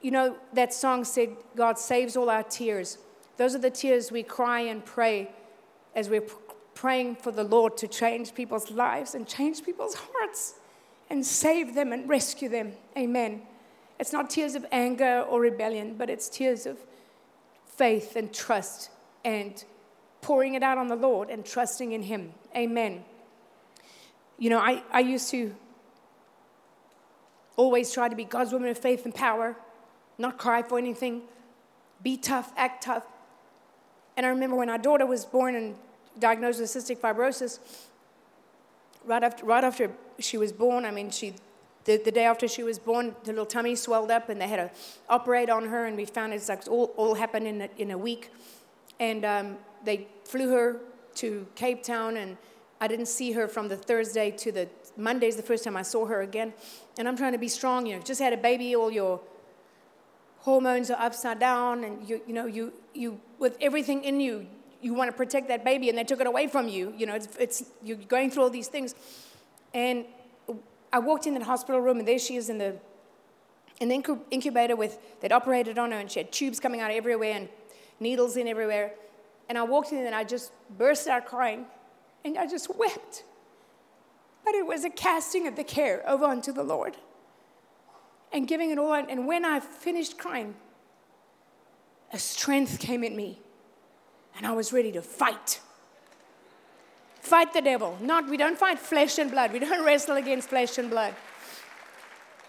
You know, that song said, God saves all our tears. Those are the tears we cry and pray as we're praying for the Lord to change people's lives and change people's hearts and save them and rescue them. Amen. It's not tears of anger or rebellion, but it's tears of faith and trust and pouring it out on the Lord and trusting in Him. Amen. You know, I, I used to always try to be God's woman of faith and power, not cry for anything, be tough, act tough. And I remember when our daughter was born and diagnosed with cystic fibrosis, right after, right after she was born, I mean, she, the, the day after she was born, the little tummy swelled up and they had to operate on her, and we found it's like all, all happened in a, in a week. And um, they flew her to Cape Town, and I didn't see her from the Thursday to the Monday's the first time I saw her again. And I'm trying to be strong. You know, just had a baby, all your hormones are upside down, and you, you know, you, you, with everything in you, you want to protect that baby, and they took it away from you. You know, it's, it's you're going through all these things. And I walked in the hospital room, and there she is in the in the incubator with they'd operated on her, and she had tubes coming out everywhere and needles in everywhere. And I walked in, and I just burst out crying, and I just wept but it was a casting of the care over unto the Lord. and giving it all. And when I finished crying, a strength came in me, and I was ready to fight. Fight the devil. Not, we don't fight flesh and blood. We don't wrestle against flesh and blood.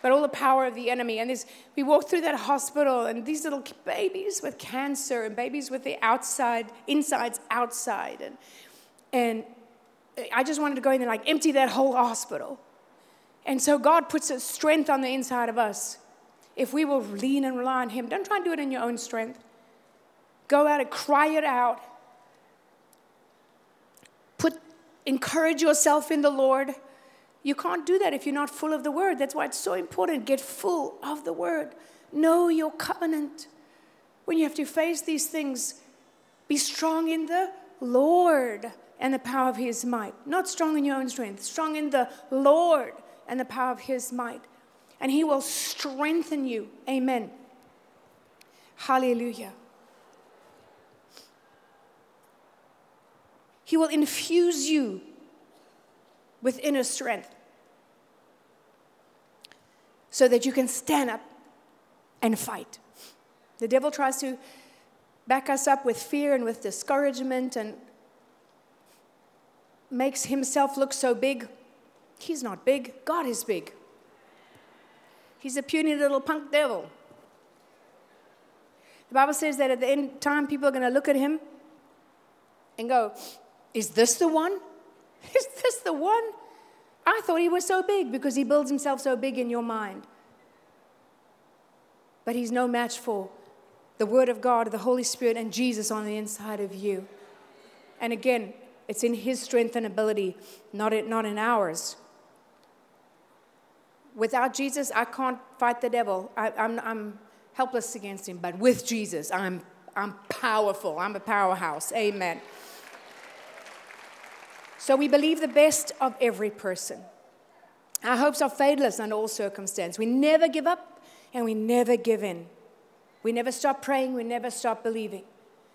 But all the power of the enemy. And this, we walked through that hospital, and these little babies with cancer, and babies with the outside, insides outside. And, and I just wanted to go in and like empty that whole hospital. And so God puts a strength on the inside of us. If we will lean and rely on Him, don't try and do it in your own strength. Go out and cry it out. Put, encourage yourself in the Lord. You can't do that if you're not full of the Word. That's why it's so important. Get full of the Word. Know your covenant. When you have to face these things, be strong in the Lord and the power of His might. Not strong in your own strength, strong in the Lord and the power of His might. And He will strengthen you. Amen. Hallelujah. He will infuse you with inner strength so that you can stand up and fight. The devil tries to back us up with fear and with discouragement and makes himself look so big. He's not big, God is big. He's a puny little punk devil. The Bible says that at the end time, people are going to look at him and go, is this the one? Is this the one? I thought he was so big because he builds himself so big in your mind. But he's no match for the Word of God, the Holy Spirit, and Jesus on the inside of you. And again, it's in his strength and ability, not in, not in ours. Without Jesus, I can't fight the devil. I, I'm, I'm helpless against him. But with Jesus, I'm, I'm powerful. I'm a powerhouse. Amen. So we believe the best of every person. Our hopes are fadeless under all circumstance. We never give up and we never give in. We never stop praying, we never stop believing.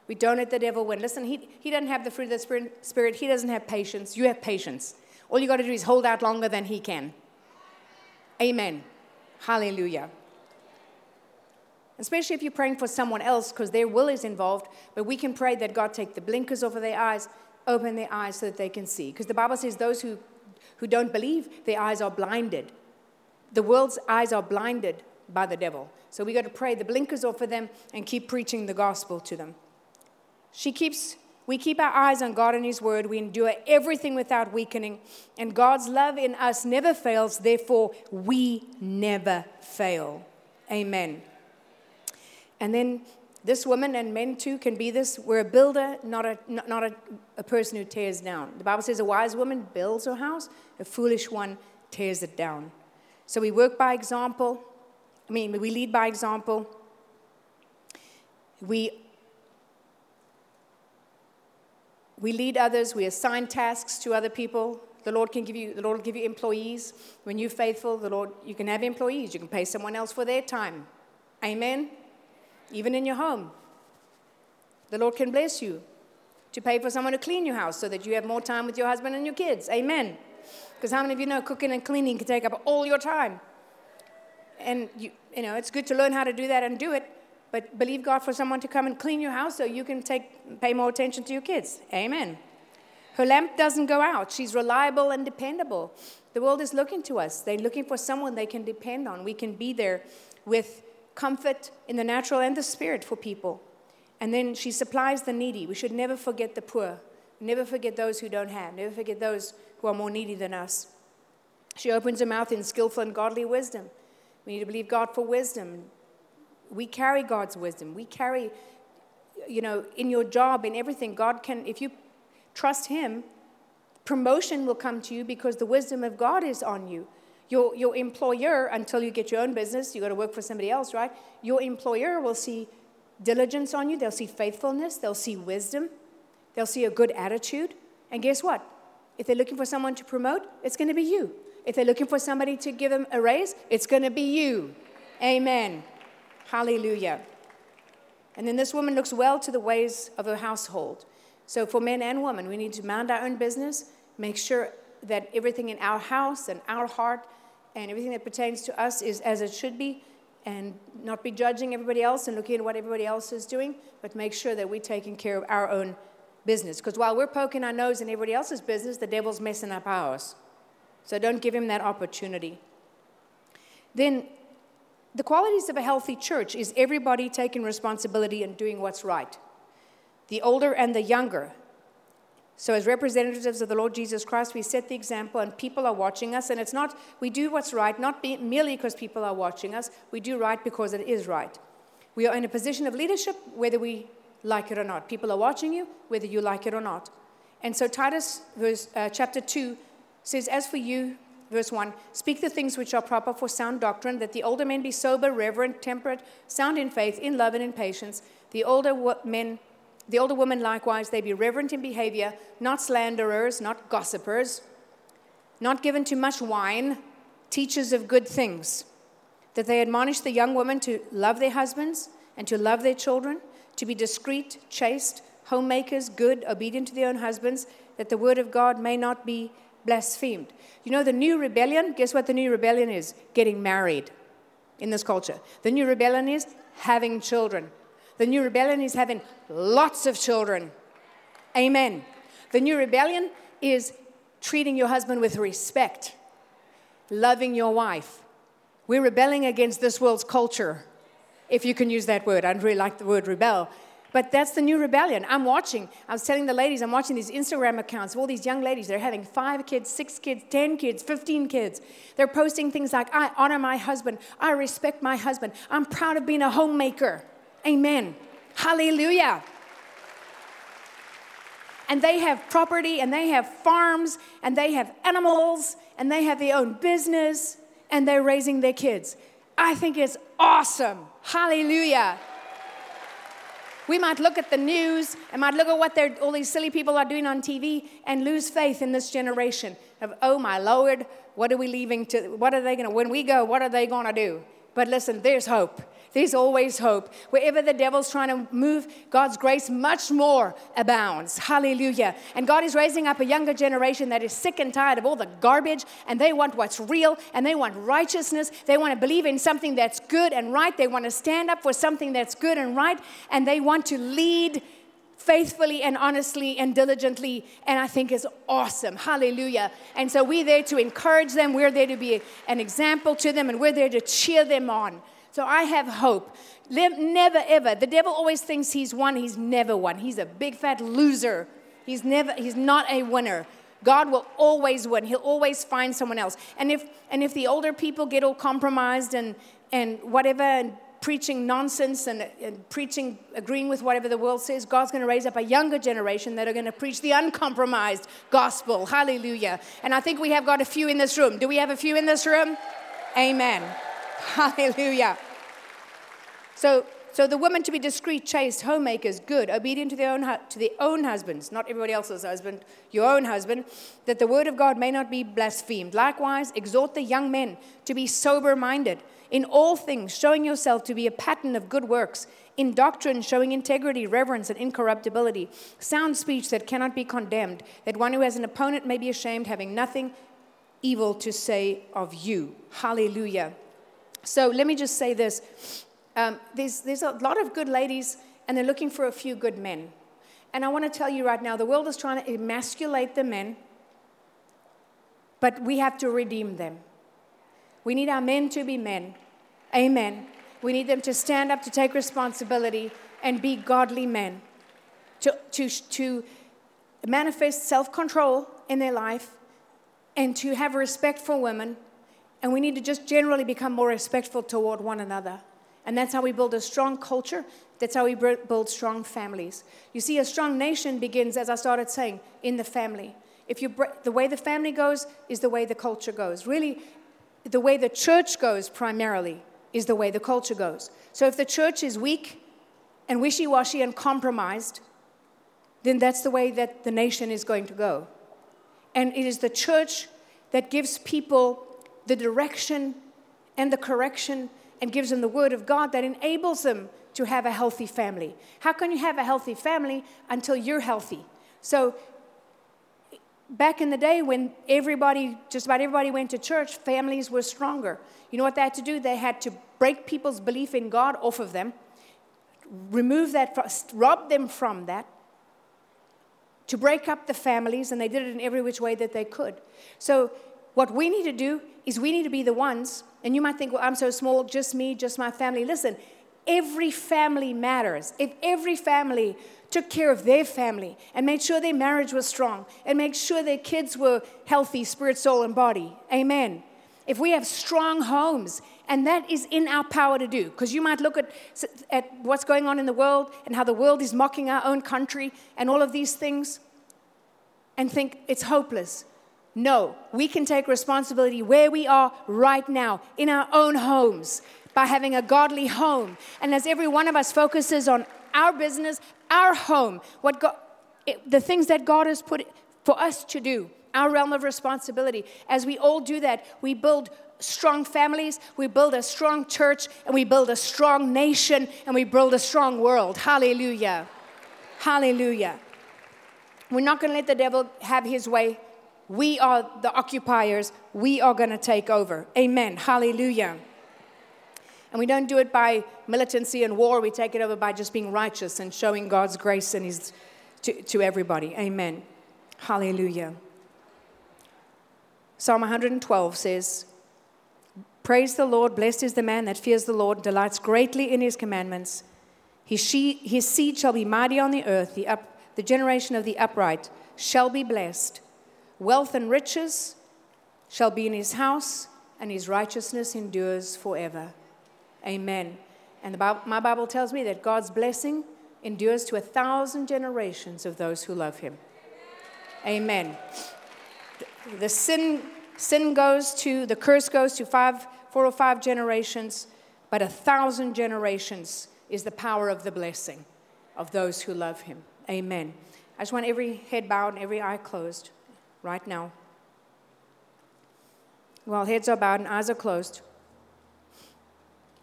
We don't let the devil win. Listen, he, he doesn't have the fruit of the spirit, he doesn't have patience. You have patience. All you got to do is hold out longer than he can. Amen. Hallelujah. Especially if you're praying for someone else because their will is involved, but we can pray that God take the blinkers off of their eyes open their eyes so that they can see. Because the Bible says those who, who don't believe, their eyes are blinded. The world's eyes are blinded by the devil. So we got to pray the blinkers off of them and keep preaching the gospel to them. She keeps, we keep our eyes on God and His word. We endure everything without weakening. And God's love in us never fails. Therefore, we never fail. Amen. And then this woman and men too can be this. We're a builder, not a, not, a, a person who tears down. The Bible says a wise woman builds her house, a foolish one tears it down. So we work by example. I mean, we lead by example. We, we lead others. We assign tasks to other people. The Lord can give you, the Lord will give you employees. When you're faithful, the Lord, you can have employees. You can pay someone else for their time. Amen even in your home. The Lord can bless you to pay for someone to clean your house so that you have more time with your husband and your kids. Amen. Because how many of you know cooking and cleaning can take up all your time? And you, you know, it's good to learn how to do that and do it, but believe God for someone to come and clean your house so you can take, pay more attention to your kids. Amen. Her lamp doesn't go out. She's reliable and dependable. The world is looking to us. They're looking for someone they can depend on. We can be there with comfort in the natural and the spirit for people. And then she supplies the needy. We should never forget the poor, never forget those who don't have, never forget those who are more needy than us. She opens her mouth in skillful and godly wisdom. We need to believe God for wisdom. We carry God's wisdom. We carry, you know, in your job, in everything, God can, if you trust Him, promotion will come to you because the wisdom of God is on you. Your, your employer, until you get your own business, you got to work for somebody else, right? Your employer will see diligence on you, they'll see faithfulness, they'll see wisdom, they'll see a good attitude. And guess what? If they're looking for someone to promote, it's going to be you. If they're looking for somebody to give them a raise, it's going to be you. Amen. Hallelujah. And then this woman looks well to the ways of her household. So, for men and women, we need to mind our own business, make sure that everything in our house and our heart and everything that pertains to us is as it should be, and not be judging everybody else and looking at what everybody else is doing, but make sure that we're taking care of our own business. Because while we're poking our nose in everybody else's business, the devil's messing up ours. So don't give him that opportunity. Then, the qualities of a healthy church is everybody taking responsibility and doing what's right. The older and the younger. So, as representatives of the Lord Jesus Christ, we set the example, and people are watching us. And it's not, we do what's right, not be, merely because people are watching us. We do right because it is right. We are in a position of leadership, whether we like it or not. People are watching you, whether you like it or not. And so, Titus verse, uh, chapter 2 says, As for you, verse 1, speak the things which are proper for sound doctrine, that the older men be sober, reverent, temperate, sound in faith, in love, and in patience. The older men, the older women likewise, they be reverent in behavior, not slanderers, not gossipers, not given to much wine, teachers of good things. That they admonish the young women to love their husbands and to love their children, to be discreet, chaste, homemakers, good, obedient to their own husbands, that the word of God may not be blasphemed. You know, the new rebellion, guess what the new rebellion is? Getting married in this culture. The new rebellion is having children. The new rebellion is having lots of children. Amen. The new rebellion is treating your husband with respect, loving your wife. We're rebelling against this world's culture, if you can use that word. I don't really like the word rebel. But that's the new rebellion. I'm watching, I was telling the ladies, I'm watching these Instagram accounts of all these young ladies. They're having five kids, six kids, 10 kids, 15 kids. They're posting things like, I honor my husband, I respect my husband, I'm proud of being a homemaker. Amen. Hallelujah. And they have property and they have farms and they have animals and they have their own business and they're raising their kids. I think it's awesome. Hallelujah. We might look at the news and might look at what all these silly people are doing on TV and lose faith in this generation of, oh my Lord, what are we leaving to, what are they going to, when we go, what are they going to do? But listen, there's hope. There's always hope. Wherever the devil's trying to move, God's grace much more abounds. Hallelujah. And God is raising up a younger generation that is sick and tired of all the garbage, and they want what's real, and they want righteousness. They want to believe in something that's good and right. They want to stand up for something that's good and right, and they want to lead faithfully and honestly and diligently, and I think is awesome. Hallelujah. And so we're there to encourage them, we're there to be an example to them, and we're there to cheer them on. So I have hope. Never ever. The devil always thinks he's won. He's never won. He's a big fat loser. He's never. He's not a winner. God will always win. He'll always find someone else. And if and if the older people get all compromised and and whatever and preaching nonsense and, and preaching agreeing with whatever the world says, God's going to raise up a younger generation that are going to preach the uncompromised gospel. Hallelujah. And I think we have got a few in this room. Do we have a few in this room? Amen. Hallelujah. So, so the women to be discreet, chaste, homemakers, good, obedient to their own to their own husbands, not everybody else's husband, your own husband, that the word of God may not be blasphemed. Likewise, exhort the young men to be sober-minded in all things, showing yourself to be a pattern of good works. In doctrine, showing integrity, reverence, and incorruptibility, sound speech that cannot be condemned, that one who has an opponent may be ashamed, having nothing evil to say of you. Hallelujah. So let me just say this um, there's, there's a lot of good ladies, and they're looking for a few good men. And I want to tell you right now the world is trying to emasculate the men, but we have to redeem them. We need our men to be men. Amen. We need them to stand up, to take responsibility, and be godly men. To, to, to manifest self control in their life, and to have respect for women and we need to just generally become more respectful toward one another. And that's how we build a strong culture. That's how we build strong families. You see, a strong nation begins, as I started saying, in the family. If you the way the family goes is the way the culture goes. Really, the way the church goes primarily is the way the culture goes. So if the church is weak and wishy-washy and compromised, then that's the way that the nation is going to go. And it is the church that gives people the direction and the correction and gives them the word of God that enables them to have a healthy family. How can you have a healthy family until you're healthy? So back in the day when everybody, just about everybody went to church, families were stronger. You know what they had to do? They had to break people's belief in God off of them, remove that, rob them from that, to break up the families, and they did it in every which way that they could. So, what we need to do is we need to be the ones, and you might think, well, I'm so small, just me, just my family. Listen, every family matters. If every family took care of their family and made sure their marriage was strong and made sure their kids were healthy, spirit, soul, and body. Amen. If we have strong homes, and that is in our power to do, because you might look at, at what's going on in the world and how the world is mocking our own country and all of these things and think it's hopeless. No, we can take responsibility where we are right now in our own homes by having a godly home. And as every one of us focuses on our business, our home, what God, it, the things that God has put for us to do, our realm of responsibility. As we all do that, we build strong families, we build a strong church, and we build a strong nation, and we build a strong world. Hallelujah. Hallelujah. We're not going to let the devil have his way. We are the occupiers. We are going to take over. Amen. Hallelujah. And we don't do it by militancy and war. We take it over by just being righteous and showing God's grace and his, to, to everybody. Amen. Hallelujah. Psalm 112 says, Praise the Lord, blessed is the man that fears the Lord, delights greatly in his commandments. His, she, his seed shall be mighty on the earth, the, up, the generation of the upright shall be blessed. Wealth and riches shall be in his house, and his righteousness endures forever. Amen. And Bible, my Bible tells me that God's blessing endures to a thousand generations of those who love him. Amen. The, the sin, sin goes to, the curse goes to five, four or five generations, but a thousand generations is the power of the blessing of those who love him. Amen. I just want every head bowed and every eye closed right now. While heads are bowed and eyes are closed.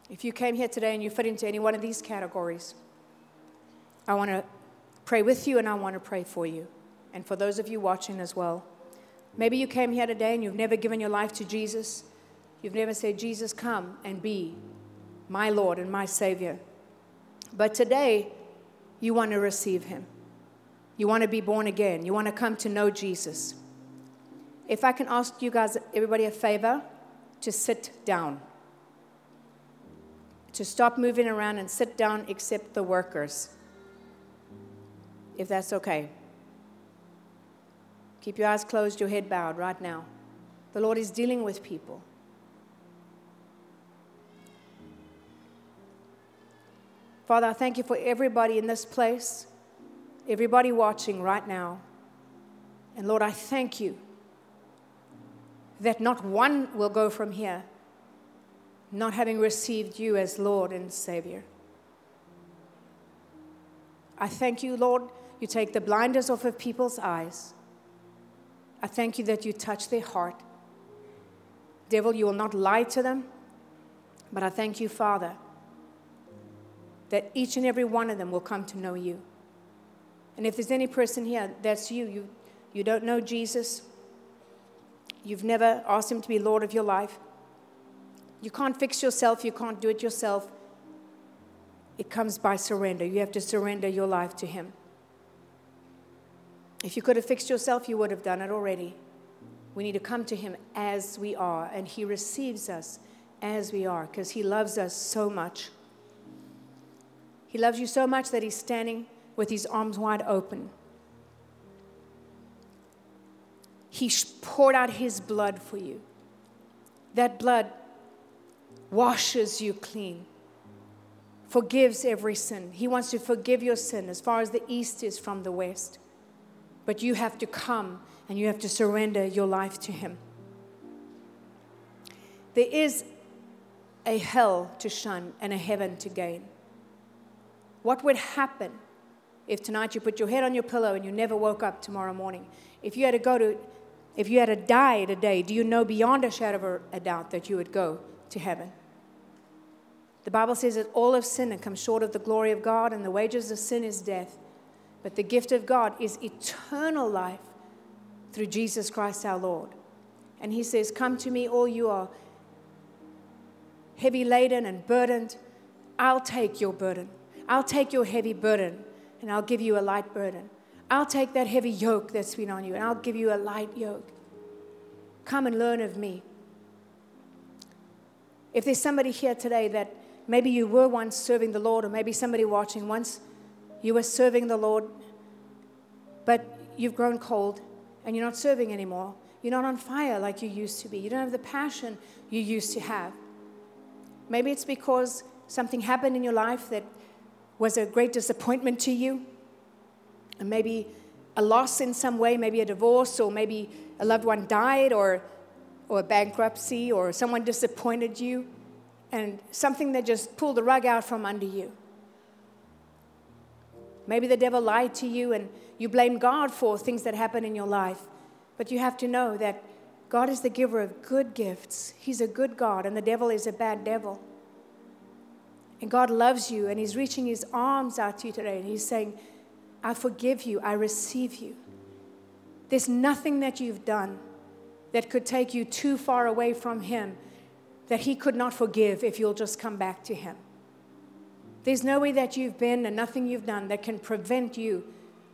If you came here today and you fit into any one of these categories, I want to pray with you and I want to pray for you. And for those of you watching as well. Maybe you came here today and you've never given your life to Jesus. You've never said, Jesus, come and be my Lord and my Savior. But today, you want to receive Him. You want to be born again. You want to come to know Jesus. If I can ask you guys, everybody, a favor to sit down to stop moving around and sit down except the workers, if that's okay. Keep your eyes closed, your head bowed right now. The Lord is dealing with people. Father, I thank you for everybody in this place, everybody watching right now. And Lord, I thank you that not one will go from here not having received you as Lord and Savior. I thank you, Lord, you take the blinders off of people's eyes. I thank you that you touch their heart. Devil, you will not lie to them, but I thank you, Father, that each and every one of them will come to know you. And if there's any person here, that's you. You, you don't know Jesus, you've never asked him to be Lord of your life. You can't fix yourself, you can't do it yourself. It comes by surrender. You have to surrender your life to Him. If you could have fixed yourself, you would have done it already. We need to come to Him as we are, and He receives us as we are because He loves us so much. He loves you so much that He's standing with His arms wide open. He poured out His blood for you. That blood washes you clean, forgives every sin. He wants to forgive your sin as far as the east is from the west. But you have to come and you have to surrender your life to Him. There is a hell to shun and a heaven to gain. What would happen if tonight you put your head on your pillow and you never woke up tomorrow morning? If you had to go to, if you had to die today, do you know beyond a shadow of a doubt that you would go to heaven? The Bible says that all have sinned and come short of the glory of God, and the wages of sin is death. But the gift of God is eternal life through Jesus Christ our Lord. And he says, Come to me, all you are heavy laden and burdened. I'll take your burden. I'll take your heavy burden and I'll give you a light burden. I'll take that heavy yoke that's been on you and I'll give you a light yoke. Come and learn of me. If there's somebody here today that maybe you were once serving the Lord, or maybe somebody watching once you were serving the Lord, but you've grown cold and you're not serving anymore. You're not on fire like you used to be. You don't have the passion you used to have. Maybe it's because something happened in your life that was a great disappointment to you, and maybe a loss in some way, maybe a divorce, or maybe a loved one died, or, or a bankruptcy, or someone disappointed you, and something that just pulled the rug out from under you. Maybe the devil lied to you and you blame God for things that happen in your life. But you have to know that God is the giver of good gifts. He's a good God, and the devil is a bad devil. And God loves you, and He's reaching His arms out to you today, and He's saying, I forgive you, I receive you. There's nothing that you've done that could take you too far away from Him that He could not forgive if you'll just come back to Him. There's no way that you've been and nothing you've done that can prevent you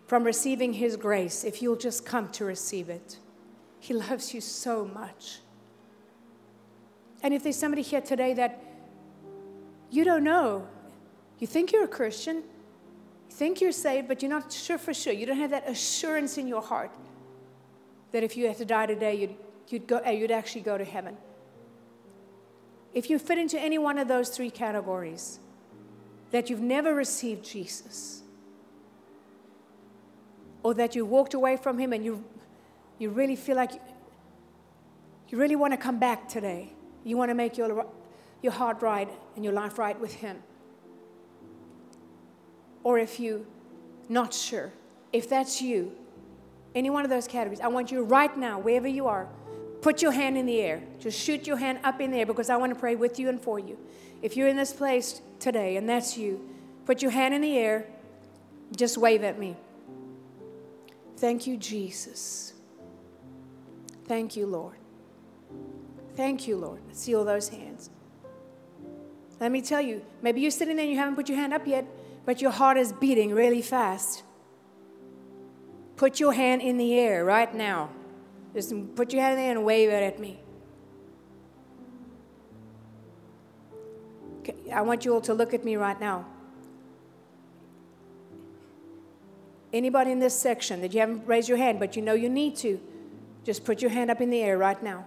from receiving His grace if you'll just come to receive it. He loves you so much. And if there's somebody here today that you don't know, you think you're a Christian, think you're saved, but you're not sure for sure. You don't have that assurance in your heart that if you had to die today, you'd, you'd, go, eh, you'd actually go to heaven. If you fit into any one of those three categories, that you've never received Jesus, or that you walked away from Him and you, you really feel like you, you really want to come back today. You want to make your, your heart right and your life right with Him. Or if you not sure, if that's you, any one of those categories, I want you right now, wherever you are, put your hand in the air. Just shoot your hand up in the air because I want to pray with you and for you. If you're in this place today and that's you, put your hand in the air, just wave at me. Thank you, Jesus. Thank you, Lord. Thank you, Lord. See all those hands. Let me tell you, maybe you're sitting there and you haven't put your hand up yet, but your heart is beating really fast. Put your hand in the air right now. Just put your hand in there and wave it at me. I want you all to look at me right now. Anybody in this section that you haven't raised your hand, but you know you need to, just put your hand up in the air right now.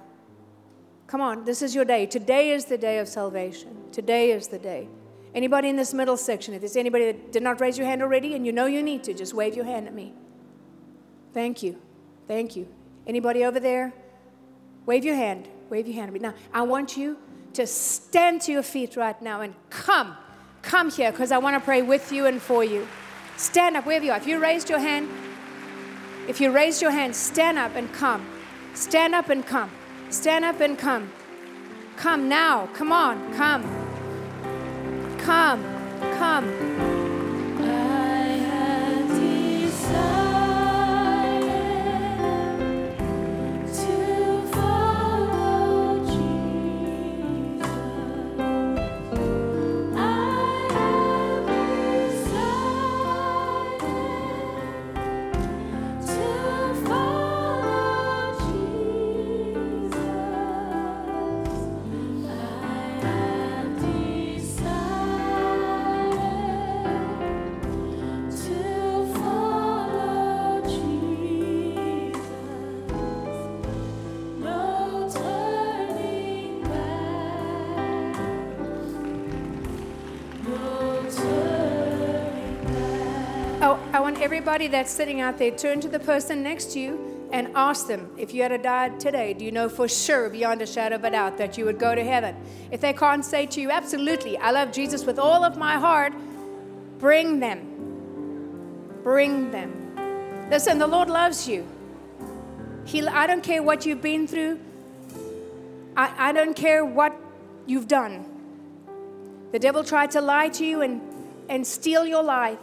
Come on, this is your day. Today is the day of salvation. Today is the day. Anybody in this middle section, if there's anybody that did not raise your hand already and you know you need to, just wave your hand at me. Thank you. Thank you. Anybody over there? Wave your hand. Wave your hand at me. Now, I want you to stand to your feet right now and come. Come here because I want to pray with you and for you. Stand up wherever you are. If you raised your hand, if you raised your hand, stand up and come. Stand up and come. Stand up and come. Come now. Come on. Come. Come. Come. Everybody that's sitting out there, turn to the person next to you and ask them if you had to die today, do you know for sure, beyond a shadow of a doubt, that you would go to heaven? If they can't say to you, absolutely, I love Jesus with all of my heart, bring them. Bring them. Listen, the Lord loves you. He, I don't care what you've been through, I, I don't care what you've done. The devil tried to lie to you and, and steal your life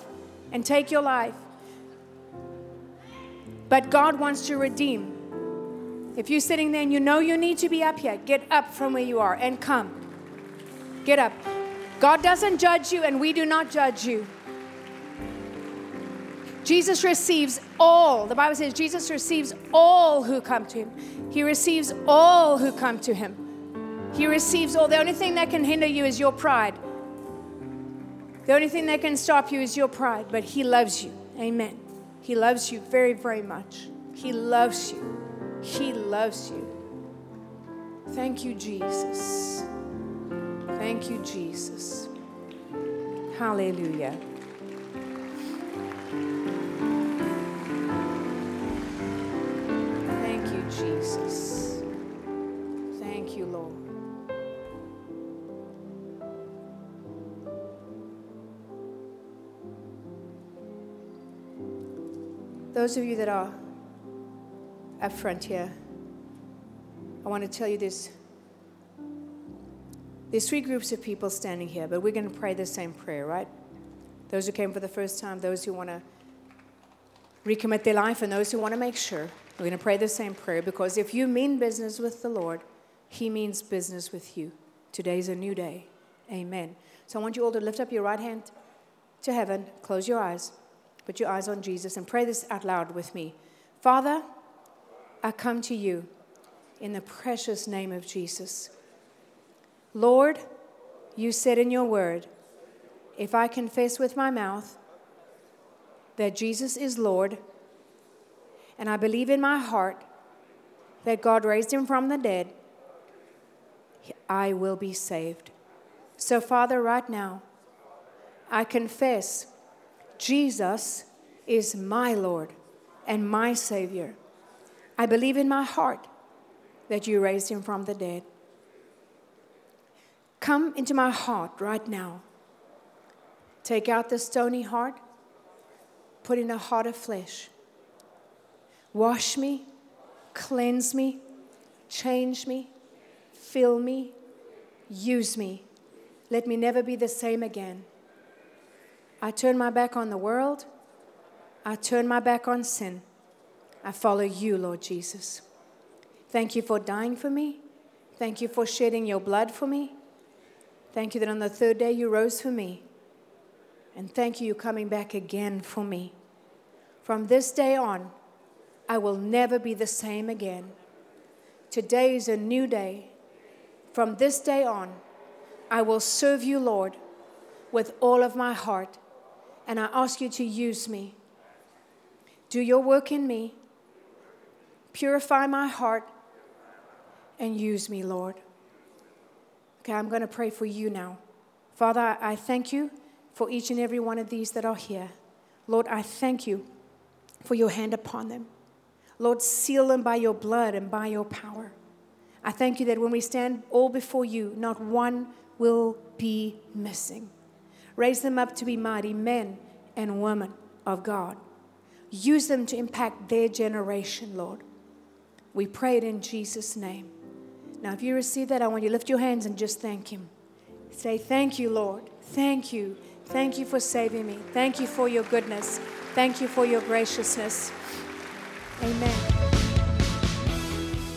and take your life. But God wants to redeem If you're sitting there and you know you need to be up here, get up from where you are and come. Get up. God doesn't judge you, and we do not judge you. Jesus receives all. The Bible says Jesus receives all who come to him. He receives all who come to him. He receives all. The only thing that can hinder you is your pride. The only thing that can stop you is your pride, but he loves you. Amen. He loves you very, very much. He loves you. He loves you. Thank you, Jesus. Thank you, Jesus. Hallelujah. Thank you, Jesus. Thank you, Lord. Those of you that are up front here, I want to tell you this. There's three groups of people standing here, but we're going to pray the same prayer, right? Those who came for the first time, those who want to recommit their life, and those who want to make sure. We're going to pray the same prayer because if you mean business with the Lord, He means business with you. Today's a new day. Amen. So I want you all to lift up your right hand to heaven, close your eyes, put your eyes on Jesus, and pray this out loud with me. Father, I come to you in the precious name of Jesus. Lord, you said in your word, if I confess with my mouth that Jesus is Lord, and I believe in my heart that God raised him from the dead, I will be saved. So, Father, right now, I confess Jesus is my Lord and my Savior. I believe in my heart that you raised him from the dead. Come into my heart right now. Take out the stony heart, put in a heart of flesh. Wash me, cleanse me, change me, fill me, use me. Let me never be the same again. I turn my back on the world. I turn my back on sin. I follow you, Lord Jesus. Thank you for dying for me. Thank you for shedding your blood for me. Thank you that on the third day you rose for me. And thank you, you coming back again for me. From this day on, I will never be the same again. Today is a new day. From this day on, I will serve you, Lord, with all of my heart. And I ask you to use me. Do your work in me. Purify my heart and use me, Lord. Okay, I'm going to pray for you now. Father, I thank you for each and every one of these that are here. Lord, I thank you for your hand upon them. Lord, seal them by your blood and by your power. I thank you that when we stand all before you, not one will be missing. Raise them up to be mighty men and women of God. Use them to impact their generation, Lord. We pray it in Jesus' name. Now, if you receive that, I want you to lift your hands and just thank Him. Say, Thank you, Lord. Thank you. Thank you for saving me. Thank you for your goodness. Thank you for your graciousness. Amen.